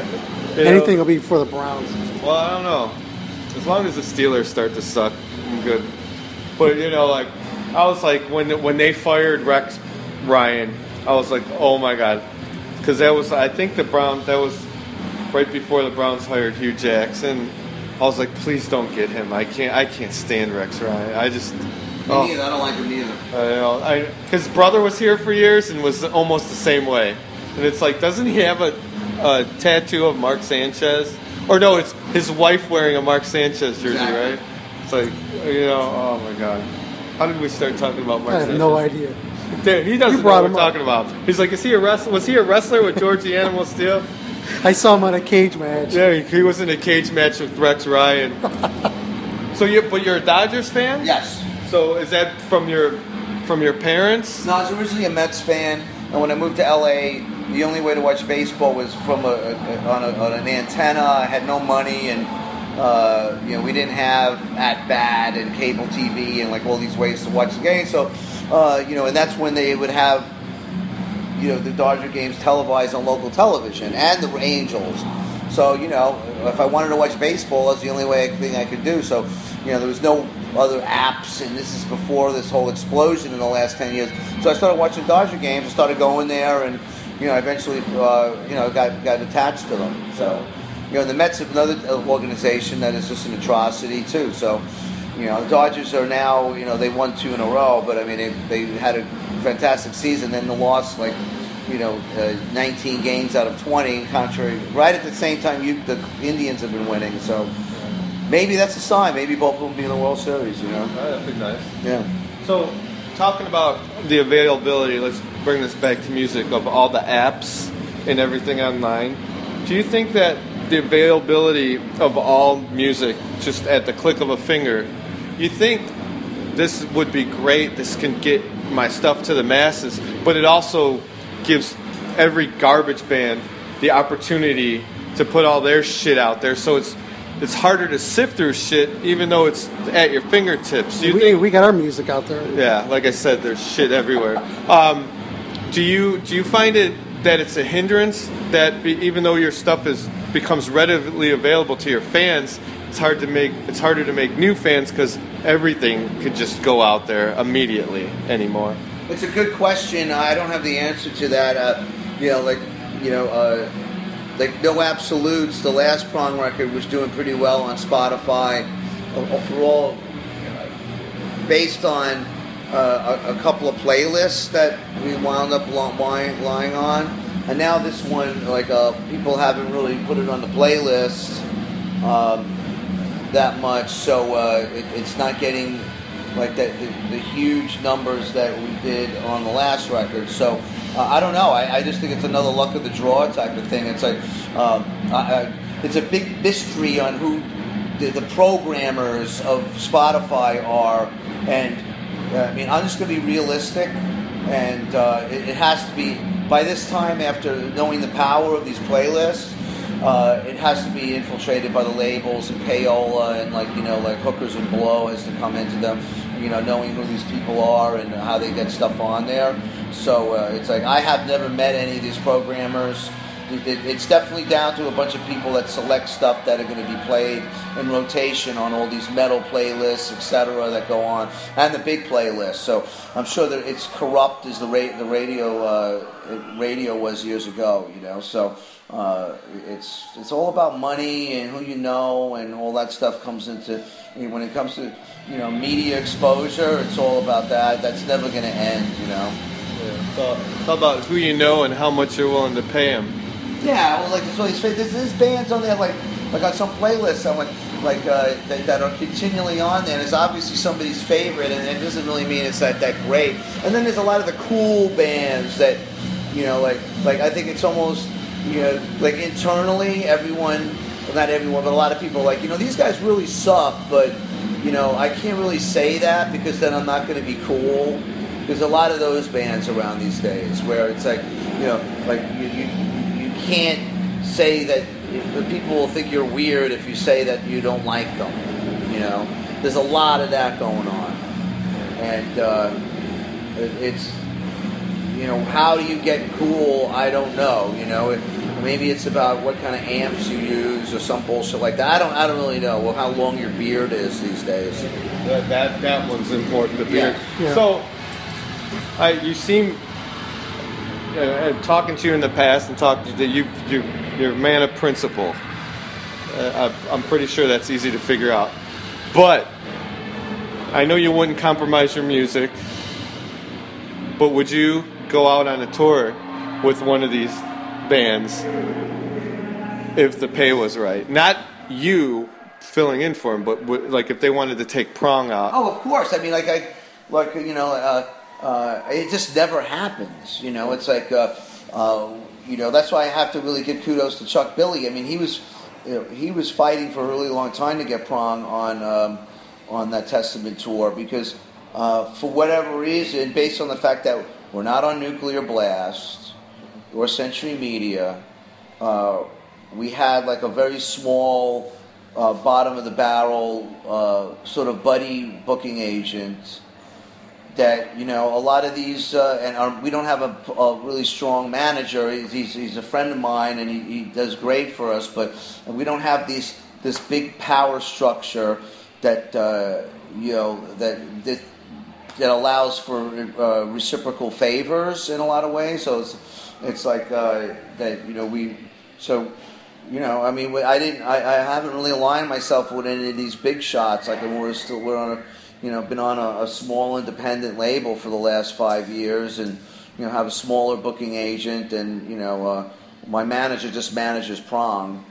You know? Anything will be for the Browns. Well, I don't know. As long as the Steelers start to suck, I'm good. But you know, like I was like when when they fired Rex Ryan, I was like, oh my god, because that was I think the Browns that was right before the Browns hired Hue Jackson. I was like, please don't get him. I can't I can't stand Rex Ryan. I just. Me oh. neither. I don't like him either. I. I, his brother was here for years and was almost the same way. And it's like, doesn't he have a, a tattoo of Mark Sanchez? Or no, it's his wife wearing a Mark Sanchez jersey, Exactly. right? It's like, you know, oh my God. How did we start talking about Mark I have Sanchez? no idea. Dude, he doesn't You know brought what him we're up. talking about. He's like, is he a wrestler? Was he a wrestler with George the Animal Steele? I saw him on a cage match. Yeah, he, he was in a cage match with Rex Ryan. so you, but you're a Dodgers fan? Yes. So is that from your from your parents? No, I was originally a Mets fan, and when I moved to LA, the only way to watch baseball was from a, a, on, a on an antenna. I had no money, and uh, you know we didn't have at bat and cable TV and like all these ways to watch the game. So uh, you know, and that's when they would have you know the Dodger games televised on local television and the Angels. So you know, if I wanted to watch baseball, that's the only way thing I could do. So you know, there was no other apps, and this is before this whole explosion in the last ten years. So I started watching Dodger games. I started going there, and you know, eventually, uh, you know, got got attached to them. So you know, the Mets are another organization that is just an atrocity too. So you know, the Dodgers are now, you know, they won two in a row, but I mean, they, they had a fantastic season. Then the loss, like, you know, uh, 19 games out of 20, contrary, right at the same time you, the Indians have been winning. So maybe that's a sign. Maybe both of them be in the World Series, you know? Oh, that'd be nice. Yeah. So, talking about the availability, let's bring this back to music of all the apps and everything online. Do you think that the availability of all music just at the click of a finger, you think this would be great, this can get my stuff to the masses, but it also gives every garbage band the opportunity to put all their shit out there. So it's it's harder to sift through shit, even though it's at your fingertips. You we, think we got our music out there. yeah, like I said, there's shit everywhere. Um, do you do you find it that it's a hindrance that be, even though your stuff is becomes readily available to your fans, it's hard to make it's harder to make new fans because everything could just go out there immediately anymore. It's a good question. I don't have the answer to that. Uh, you know, like you know, uh, like no absolutes. The last prong record was doing pretty well on Spotify. overall, based on uh, a, a couple of playlists that we wound up lying, lying on, and now this one, like uh, people haven't really put it on the playlist um, that much, so uh, it, it's not getting like the, the, the huge numbers that we did on the last record. So uh, I don't know. I, I just think it's another luck of the draw type of thing. It's like um, I, I, it's a big mystery on who the, the programmers of Spotify are, and uh, I mean I'm just to be realistic, and uh, it, it has to be by this time after knowing the power of these playlists. Uh, it has to be infiltrated by the labels and payola and like you know like hookers and blow has to come into them you know knowing who these people are and how they get stuff on there so uh, it's like i have never met any of these programmers it's definitely down to a bunch of people that select stuff that are going to be played in rotation on all these metal playlists etc that go on and the big playlists so i'm sure that it's corrupt as the, ra- the radio uh, radio was years ago you know so uh, it's it's all about money and who you know and all that stuff comes into when it comes to you know media exposure. It's all about that. That's never going to end. You know. Yeah, it's all about who you know and how much you're willing to pay them. Yeah, well, like so these there's, there's bands on there like like on some playlists I'm like like uh, that, that are continually on there. And it's obviously somebody's favorite, and it doesn't really mean it's that that great. And then there's a lot of the cool bands that you know like like I think it's almost you know, like internally, everyone, well, not everyone, but a lot of people like, you know, these guys really suck, but, you know, I can't really say that because then I'm not going to be cool. There's a lot of those bands around these days where it's like, you know, like you, you can't say that the people will think you're weird if you say that you don't like them. You know, there's a lot of that going on. And uh, it's, you know, how do you get cool? I don't know. You know, it, maybe it's about what kind of amps you use or some bullshit like that. I don't. I don't really know. Well, how long your beard is these days. That that, that one's important. The beard. Yeah. Yeah. So, I you seem uh, uh, talking to you in the past and talking to you. You you're a man of principle. Uh, I, I'm pretty sure that's easy to figure out. But I know you wouldn't compromise your music. But would you go out on a tour with one of these bands if the pay was right? Not you filling in for them, but w- like if they wanted to take prong out. Oh, of course. I mean, like I, like you know, uh, uh, it just never happens. You know, it's like, uh, uh, you know, that's why I have to really give kudos to Chuck Billy. I mean, he was, you know, he was fighting for a really long time to get prong on um, on that Testament tour because uh, for whatever reason, based on the fact that we're not on Nuclear Blast or Century Media, uh, we had like a very small, uh, bottom of the barrel, sort of buddy booking agent that you know a lot of these uh, and our, we don't have a, a really strong manager. He's, he's, he's a friend of mine and he, he does great for us but we don't have these this big power structure that uh, you know that, that that allows for uh, reciprocal favors in a lot of ways. So it's it's like uh, that you know we so you know I mean I didn't I, I haven't really aligned myself with any of these big shots like we're still we're on a you know, been on a, a, small independent label for the last five years, and you know, have a smaller booking agent, and you know, uh, my manager just manages Prong,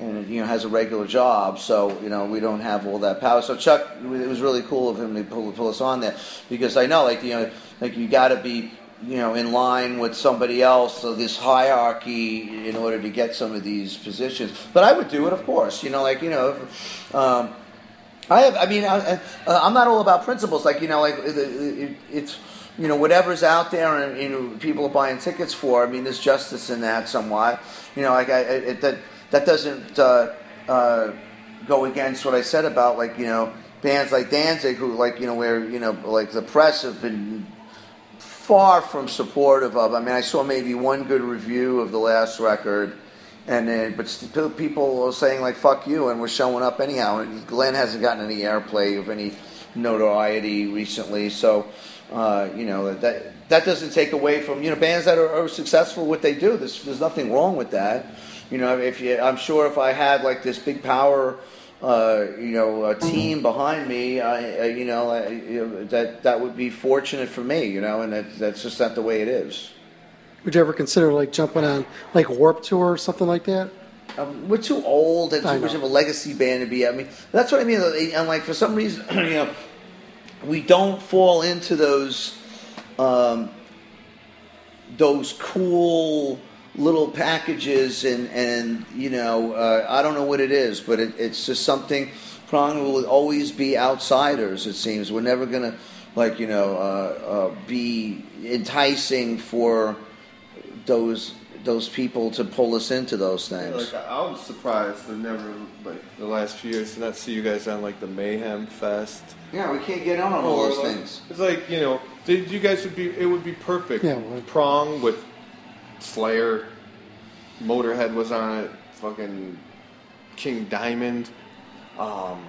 and you know, has a regular job, so you know, we don't have all that power. So Chuck, it was really cool of him to pull, pull us on there because I know, like you know, like you got to be you know, in line with somebody else, so this hierarchy in order to get some of these positions. But I would do it, of course. You know, like you know, if, um, I have. I mean, I, am not all about principles. Like you know, like it, it, it's you know whatever's out there and you know people are buying tickets for. I mean, there's justice in that somewhat. You know, like I, it, that that doesn't uh, uh, go against what I said about like you know bands like Danzig who like you know where you know like the press have been far from supportive of. I mean, I saw maybe one good review of the last record and then but people are saying like fuck you and we're showing up anyhow. And glenn hasn't gotten any airplay of any notoriety recently. So uh, you know that that doesn't take away from you know bands that are, are successful what they do. There's, there's nothing wrong with that. You know if you i'm sure if i had like this big power uh, you know, a team behind me, I, you, know, I, that that would be fortunate for me, you know, and that, that's just not the way it is. Would you ever consider like jumping on like Warp Tour or something like that? Um, we're too old and too much of a legacy band to be. I mean, that's what I mean. And like for some reason, you know, we don't fall into those um, those cool little packages and and you know uh, I don't know what it is, but it, it's just something. Prong will always be outsiders. It seems we're never gonna like you know uh, uh, be enticing for those those people to pull us into those things. like I, I was surprised to never like the last few years to not see you guys on like the Mayhem Fest. Yeah, we can't get on on all those like, things. It's like you know, did you guys would be it would be perfect. Yeah, well- prong with Slayer, Motorhead was on it. Fucking King Diamond. Um,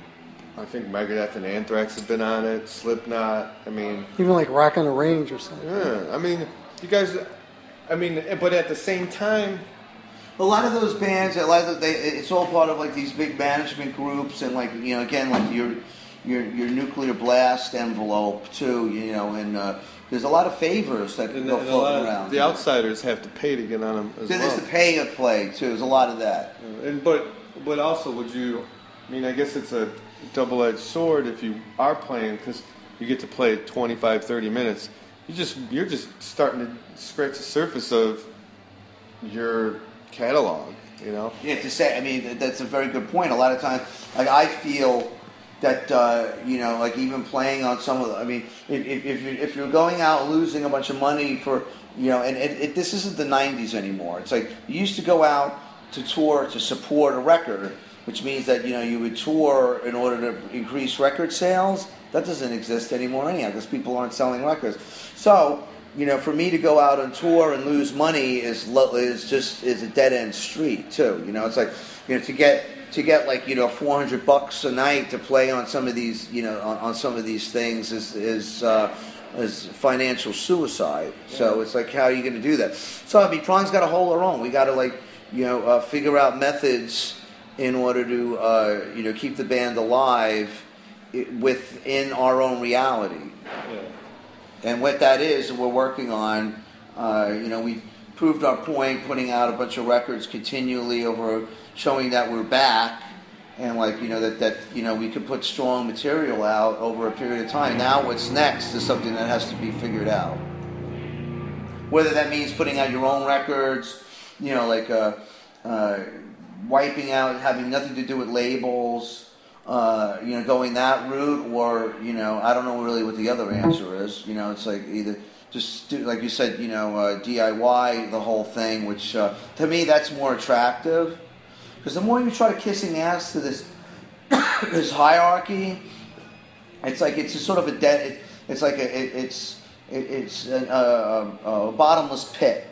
I think Megadeth and Anthrax have been on it. Slipknot. I mean, Even like Rock on the Range or something. yeah. I mean, you guys. I mean, but at the same time, A lot of those bands, a lot of they, it's all part of like these big management groups, and like you know, again, like your your your nuclear blast envelope too. You know, and uh, there's a lot of favors that and, go and floating around. the outsiders have to pay to get on them as Then well. there's the pay to play too. There's a lot of that. And but but also would you? I mean, I guess it's a double-edged sword if you are playing because you get to play 25, 30 minutes. You just you're just starting to scratch the surface of your catalog. You know. Yeah, to say, I mean, that's a very good point. A lot of times, like I feel that uh, you know, like even playing on some of the, I mean, if if, you're, if you're going out losing a bunch of money for, you know, and it, it, this isn't the '90s anymore. It's like you used to go out to tour to support a record, which means that you know you would tour in order to increase record sales. That doesn't exist anymore anyhow because people aren't selling records. So you know, for me to go out on tour and lose money is lo- is just is a dead end street too. You know, it's like you know to get to get like you know 400 bucks a night to play on some of these you know on, on some of these things is is uh, is financial suicide. So it's like how are you going to do that? So I mean, Prong's got to hold our own. We got to like you know uh, figure out methods in order to uh, you know keep the band alive within our own reality. And what that is, we're working on. Uh, you know, we proved our point, putting out a bunch of records continually over, showing that we're back, and like you know that that you know we could put strong material out over a period of time. Now, what's next is something that has to be figured out. Whether that means putting out your own records, you know, like uh, uh, wiping out, having nothing to do with labels, uh, you know, going that route, or you know, I don't know really what the other answer is. You know, it's like either just do, like you said, you know, uh, DIY the whole thing, which uh, to me that's more attractive because the more you try to kissing ass to this this hierarchy, it's like it's a sort of a dead. It, it's like a, it, it's it, it's a, a, a bottomless pit.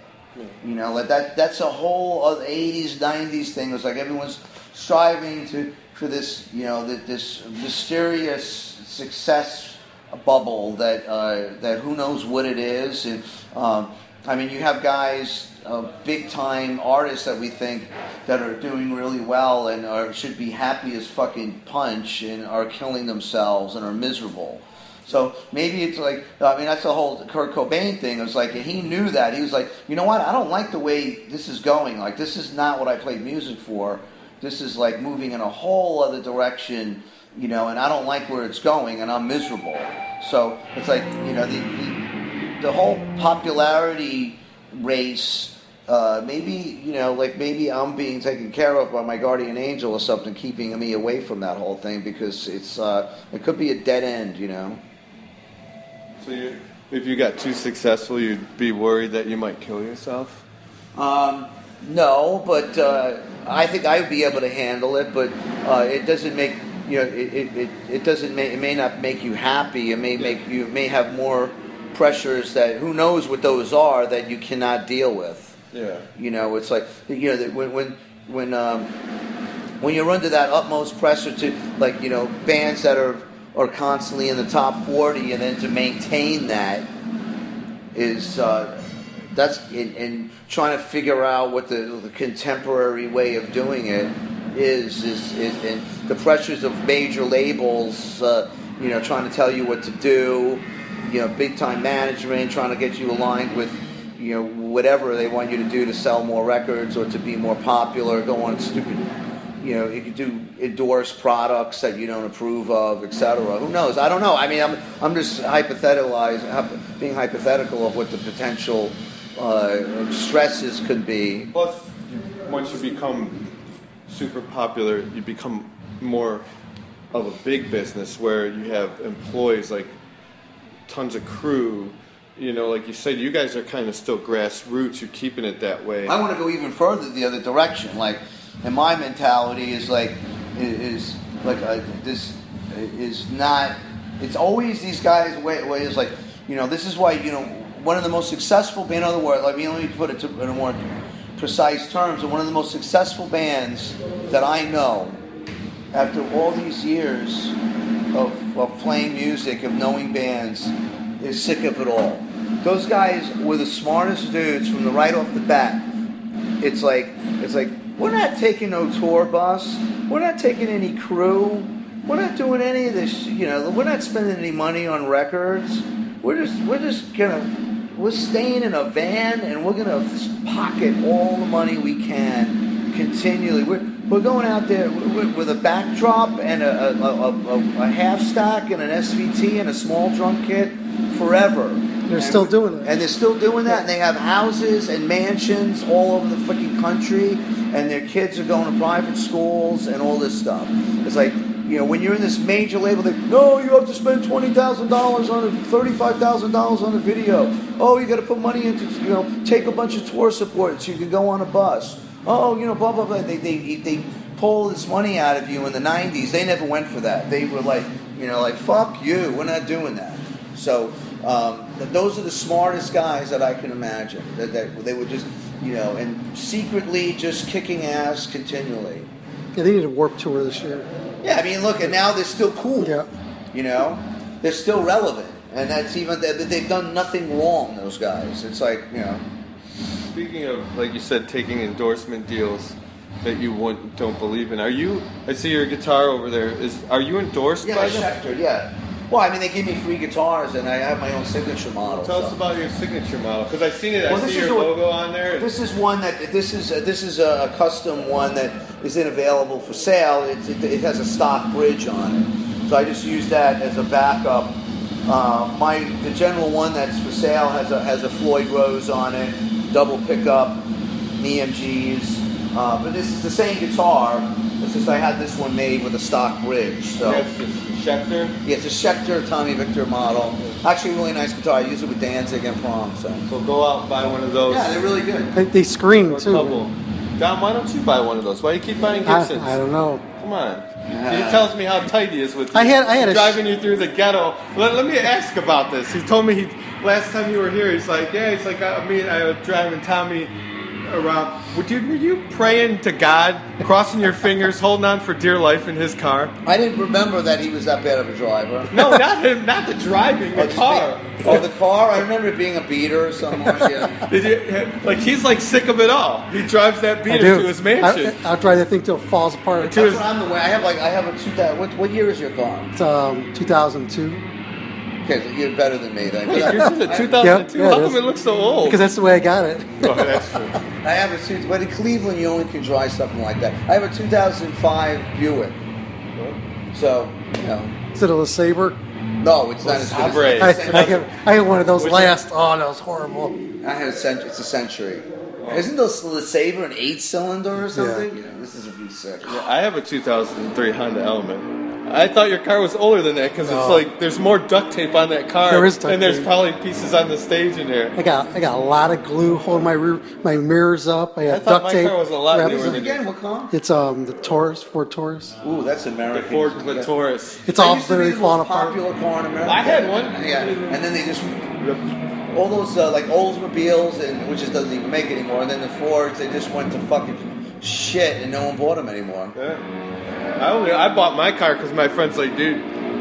You know, like that that's a whole other 80s, 90s thing. It's like everyone's striving to for this, you know, this mysterious success bubble that uh, that who knows what it is. And um, I mean, you have guys, uh, big time artists that we think that are doing really well and are, should be happy as fucking punch and are killing themselves and are miserable. So maybe it's like I mean that's the whole Kurt Cobain thing. It was like he knew that he was like, you know what? I don't like the way this is going. Like this is not what I played music for. This is like moving in a whole other direction, you know, and I don't like where it's going, and I'm miserable. So it's like you know the the, the whole popularity race. Uh, maybe you know, like maybe I'm being taken care of by my guardian angel or something, keeping me away from that whole thing because it's uh, it could be a dead end, you know. So you, if you got too successful, you'd be worried that you might kill yourself. Um, no, but uh, I think I would be able to handle it. But uh, it doesn't make you know it, it, it, it doesn't make, it may not make you happy. It may make you may have more pressures that who knows what those are that you cannot deal with. Yeah. You know, it's like you know that when when when um, when you're under that utmost pressure to like you know bands that are are constantly in the top 40 and then to maintain that is uh, that's in, in trying to figure out what the, the contemporary way of doing it is is, is and the pressures of major labels uh, you know trying to tell you what to do you know big time management trying to get you aligned with you know whatever they want you to do to sell more records or to be more popular go on stupid you know, you could do endorse products that you don't approve of, etc. Who knows? I don't know. I mean, I'm I'm just hypotheticalizing, being hypothetical of what the potential uh, stresses could be. Plus, once you become super popular, you become more of a big business where you have employees like tons of crew. You know, like you said, you guys are kind of still grassroots. You're keeping it that way. I want to go even further the other direction. Like, and my mentality is like is like uh, this is not. It's always these guys' way. way is like you know this is why you know one of the most successful band. In other words, like let me put it to, in a more precise terms. One of the most successful bands that I know after all these years of, of playing music, of knowing bands, is sick of it all. Those guys were the smartest dudes from the right off the bat. It's like it's like we're not taking no tour bus. We're not taking any crew. We're not doing any of this. You know, we're not spending any money on records. We're just we're just gonna we're staying in a van and we're gonna pocket all the money we can continually. We're we're going out there with, with a backdrop and a, a, a, a, a half stack and an SVT and a small drum kit forever. They're And- still doing it. and they're still doing that, and they have houses and mansions all over the fucking country, and their kids are going to private schools and all this stuff. It's like, you know, when you're in this major label, they no, you have to spend twenty thousand dollars on a thirty-five thousand dollars on a video. Oh, you got to put money into, you know, take a bunch of tour support so you can go on a bus. Oh, you know, blah blah blah. They they they pull this money out of you in the '90s. They never went for that. They were like, you know, like fuck you, we're not doing that. So um, those are the smartest guys that I can imagine. That, that they were just, you know, and secretly just kicking ass continually. Yeah, they need a warp tour this year. Yeah, I mean, look, and now they're still cool. Yeah. You know, they're still relevant, and that's even they- they've done nothing wrong. Those guys. It's like you know. Speaking of, like you said, taking endorsement deals that you wouldn't, don't believe in, are you? I see your guitar over there. Is are you endorsed Yeah, by by them? Schecter, yeah. Well, I mean, they give me free guitars, and I have my own signature model. Tell so. us about your signature model because I've seen it. I Well, this see your a- logo on there. This is one that this is this is a custom one that isn't available for sale. It, it, it has a stock bridge on it, so I just use that as a backup. Uh, my the general one that's for sale has a has a Floyd Rose on it, double pickup, EMGs. Uh, but this is the same guitar, It's just I had this one made with a stock bridge. So Schecter. yeah, it's a Schecter Tommy Victor model. Actually, really nice guitar. I use it with Danzig and Prong. So So go out and buy one of those. yeah, they're really good. They, they scream Or a too. couple. Dom, why don't you buy one of those? Why do you keep buying I, Gibsons? I don't know. Come on. He tells me how tight he is with you. I had- I had a sh- driving you through the ghetto. Let, let me ask about this. He told me he last time you were here. He's like, yeah. He's like, I mean, I was driving Tommy around. Would you were you praying to God, crossing your fingers, holding on for dear life in his car? I didn't remember that he was that bad of a driver. No, not him. Not the driving. The car. being- oh, the car. I remember it being a beater or something. Yeah. Did you, like he's like sick of it all. He drives that beater do. to his mansion. I, I'll drive that thing till it falls apart. That's what I'm the way. I have like I have a two thousand. What, what year is your car? It's um 2002. Okay, so you're better than me then. Wait, yours is a 2002? Yep, yeah, How it come it looks so old? Because that's the way I got it. Oh, that's true. I have a two, but in Cleveland you only can drive something like that. I have a 2005 Buick. So, you know, Is it a LeSabre? no, it's not as good. Sabre. As, I, I, had, I had one of those Which last. Oh, that was horrible. I had a century. It's a Century. Isn't the the Saber an eight cylinder or something? Yeah. this is a V6. Yeah, I have a 2003 Honda Element. I thought your car was older than that because it's No. like there's more duct tape on that car. There is duct and there's tape. probably pieces on the stage in there. I got I got a lot of glue holding my rear, my mirrors up. I I got thought duct my tape. car was a lot wrapped newer around- than Again, what car? It's um the Taurus, Ford Taurus. Ooh, that's American. The Ford Clitoris. It's That all used to be literally the most falling apart. popular car in America. I had one. Yeah, and then they just all those uh, like Oldsmobiles, and which just doesn't even make anymore. And then the Fords, they just went to fucking shit, and no one bought them anymore. Yeah. I only I bought my car because my friend's like, dude,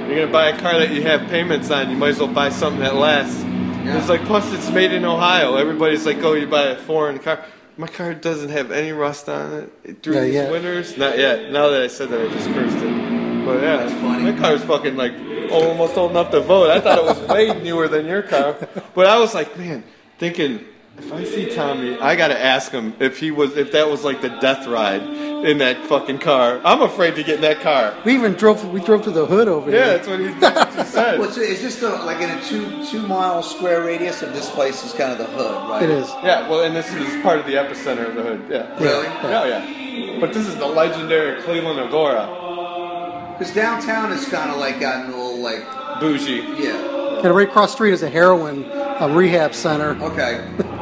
you're gonna buy a car that you have payments on. You might as well buy something that lasts. It's like plus it's made in Ohio. Everybody's like, oh, you buy a foreign car. My car doesn't have any rust on it through Not these yet. winters. Not yet. Now that I said that, I just cursed it. But yeah, my car's fucking like almost old enough to vote. I thought it was way newer than your car. But I was like, man, thinking if I see Tommy, I gotta ask him if he was if that was like the death ride in that fucking car. I'm afraid to get in that car. We even drove. We drove to the hood over Yeah, here. that's what he, that's what he said. What's is this the like in a two two mile square radius of this place is kind of the hood, right? It is. Yeah, well, and this is part of the epicenter of the hood. Yeah. Really? Yeah, yeah. But this is the legendary Cleveland Agora. Because downtown is kind of like gotten a little like Bougie. yeah. And right across the street is a heroin um, rehab center. Okay.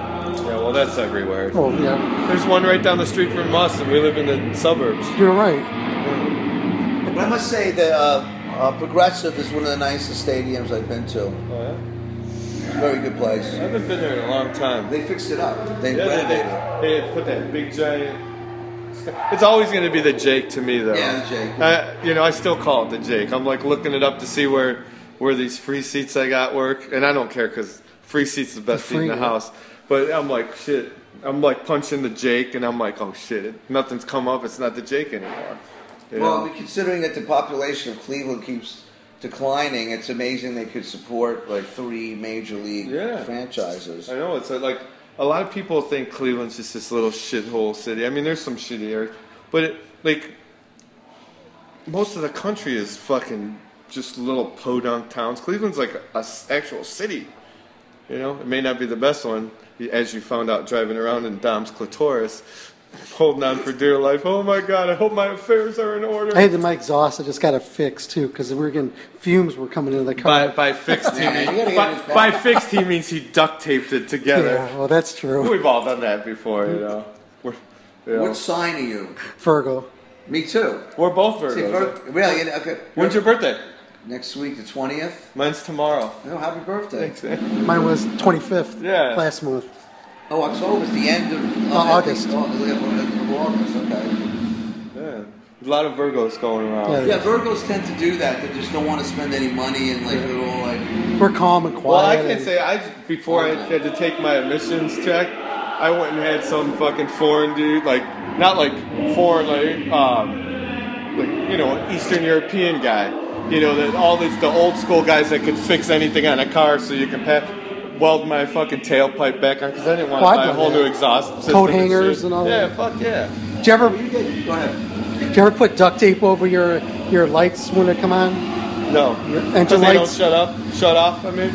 Yeah, well, that's everywhere. Oh yeah, There's one right down the street from us, and we live in the suburbs. you're right. But I must say that uh, uh, Progressive is one of the nicest stadiums I've been to. Oh, yeah? Very good place. I haven't been there in a long time. They fixed it up. They Yeah, renovated it. they, they, they put that big giant. It's always going to be the Jake to me, though. Yeah, the Jake. I, you know, I still call it the Jake. I'm like looking it up to see where where these free seats I got work, and I don't care because free seats is the best The seat in the one. house. But I'm like, shit. I'm like punching the Jake, and I'm like, oh shit, nothing's come up. It's not the Jake anymore. You Well, know? considering that the population of Cleveland keeps declining, it's amazing they could support like three major league Yeah. franchises. I know it's uh, like a lot of people think Cleveland's just this little shithole city. I mean, there's some shitty areas, but it, like most of the country is fucking just little podunk towns. Cleveland's like a actual city. You know, it may not be the best one, as you found out driving around in Dom's clitoris, holding on for dear life. Oh my God! I hope my affairs are in order. I had my exhaust. I just got it fixed too because we were getting fumes were coming into the car. By, by fixed, he means, you gotta get by, by fixed he means he duct taped it together. yeah, well that's true. We've all done that before, you know. We're, you know. What sign are you? Virgo. Me too. We're both See, Virgos. Vir- really? yeah, Okay. When's your birthday? Next week, the twentieth. Mine's tomorrow. Oh, happy birthday! Thanks, man. Mine was 25th. Yeah. Last month. Oh, October's the end of Uh, August. Oh, the end of August. Okay. Yeah. A lot of Virgos going around. Yeah. Yeah, Virgos tend to do that. They just don't want to spend any money and like they're all like. We're calm and quiet. Well, I can't and- say I before I had to take my admissions check. I went and had some fucking foreign dude, like not like foreign, like um, like you know, Eastern European guy. You know, that all these the old school guys that could fix anything on a car, so you can weld my fucking tailpipe back on because I didn't want to I've buy a done whole that. new exhaust system. Coat and hangers shit. and all Yeah, that. fuck yeah. Did you ever, Go ahead. you ever put duct tape over your your lights when they come on? No, because they don't lights. shut up, shut off. I mean,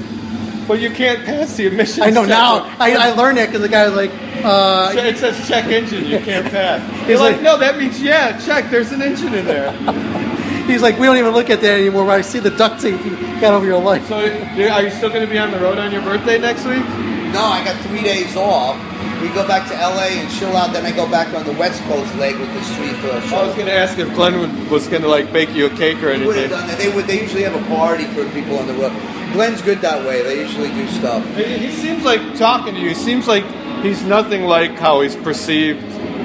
Well, you can't pass the emissions. I know check. now. I, I learned it because the guy was like, uh, it says check engine. You can't pass. He's He's like, like- no, that means yeah, check. There's an engine in there. he's like, we don't even look at that anymore. But I see the duct tape you got over your life. So, are you still going to be on the road on your birthday next week? No, I got three days off. We go back to LA and chill out. Then I go back on the West Coast leg with the street uh, show. I was going to ask if Glenn was going to like bake you a cake or They would have anything. done that. They would. They usually have a party for people on the road. Glenn's good that way. They usually do stuff. He he seems like talking to you. He seems like he's nothing like how he's perceived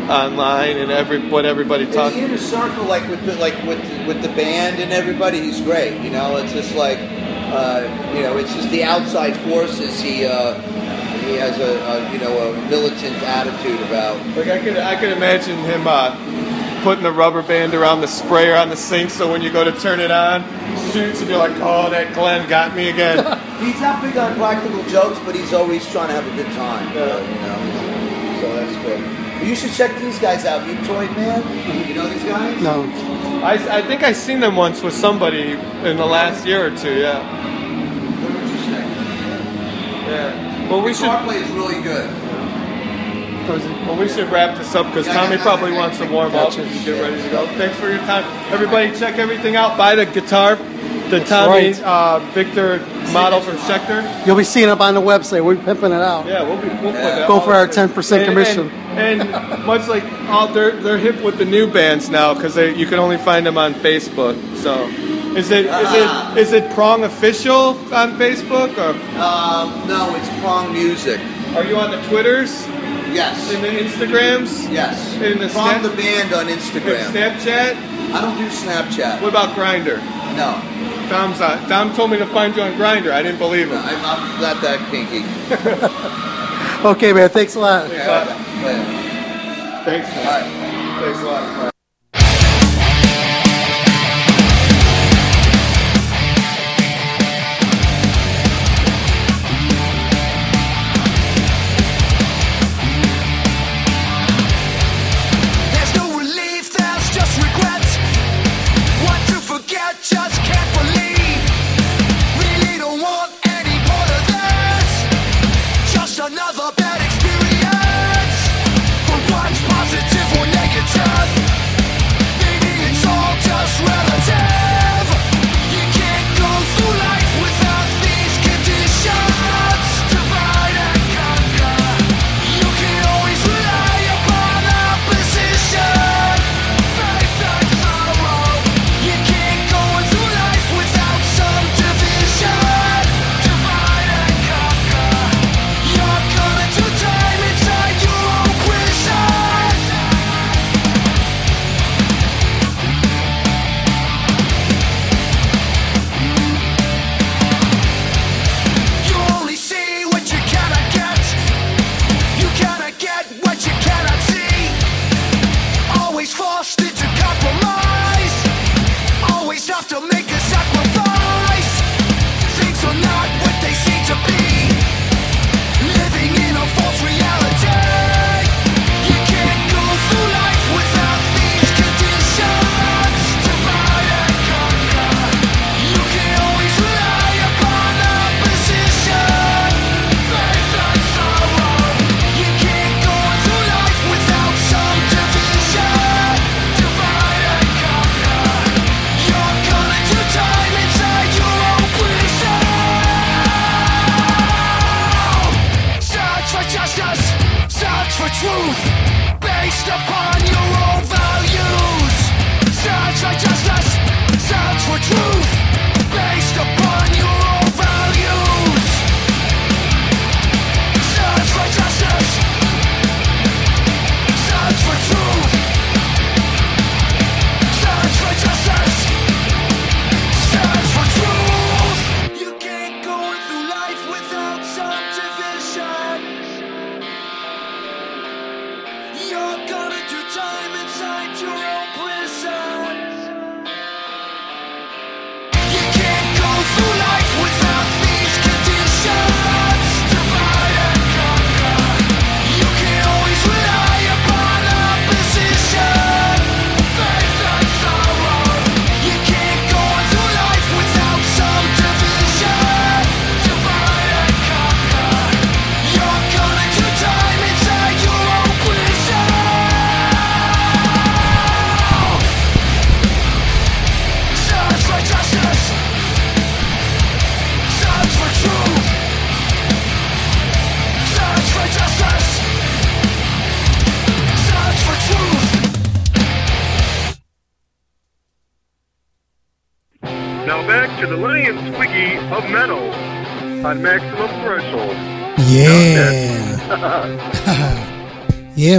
online and every what everybody talks. the inner circle, like with the, like with with the band and everybody, he's great. You know, it's just like uh, you know, it's just the outside forces. He uh, he has a, a you know a militant attitude about. Like I could I could imagine him uh, putting a rubber band around the sprayer on the sink so when you go to turn it on, shoots and you're like, oh, that Glenn got me again. He's not big on practical jokes, but he's always trying to have a good time. uh, you know, so that's good. You should check these guys out. Mutoid Man. You know these guys? No. I, I think I seen them once with somebody in the last year or two. Yeah. Yeah. Well, we should. Guitar play is really good. Well, we should wrap this up because Tommy probably wants to warm up and get ready to go. Thanks for your time, everybody. Check everything out. Buy the guitar, the That's Tommy right. uh, Victor model from Schecter. You'll be seeing up on the website. We're pimping it out. Yeah, we'll be we'll put. Go for our 10% commission. And, and much like all, they're they're hip with the new bands now because you can only find them on Facebook. So, is it is Ah. it is it Prong official on Facebook or Um, no, it's Prong Music. are you on the Twitters? Yes. In the Instagrams? Yes. In the Prong Snap- the band on Instagram. in Snapchat? I don't do Snapchat. What about Grindr? No. Tom's on, Tom told me to find you on Grindr. I didn't believe him. I'm, I'm not that kinky. Okay, man. Thanks a lot. Thanks. man. Thanks a lot. There's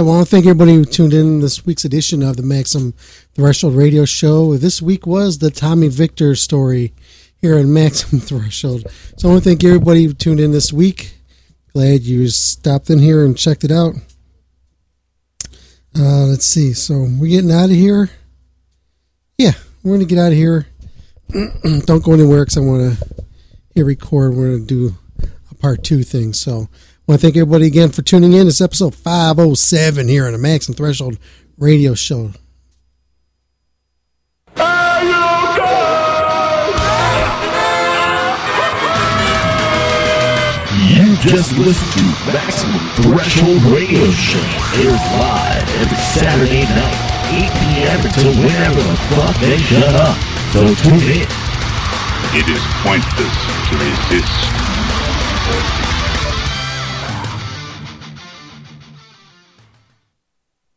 Yeah, I want to thank everybody who tuned in this week's edition of the Maximum Threshold Radio Show. This week was the Tommy Victor story here on Maximum Threshold. So I want to thank everybody who tuned in this week. Glad you stopped in here and checked it out. Uh, let's see. So we're getting out of here. Yeah, we're going to get out of here. Don't go anywhere because I want to hit record. We're going to do a part two thing. So I want to thank everybody again for tuning in. It's episode 507 here on the Maximum Threshold radio show. You just listened to Maximum Threshold Radio Show. Airs live every Saturday night, 8 p.m. until whenever the fuck they shut up. So tune in. It is pointless to resist.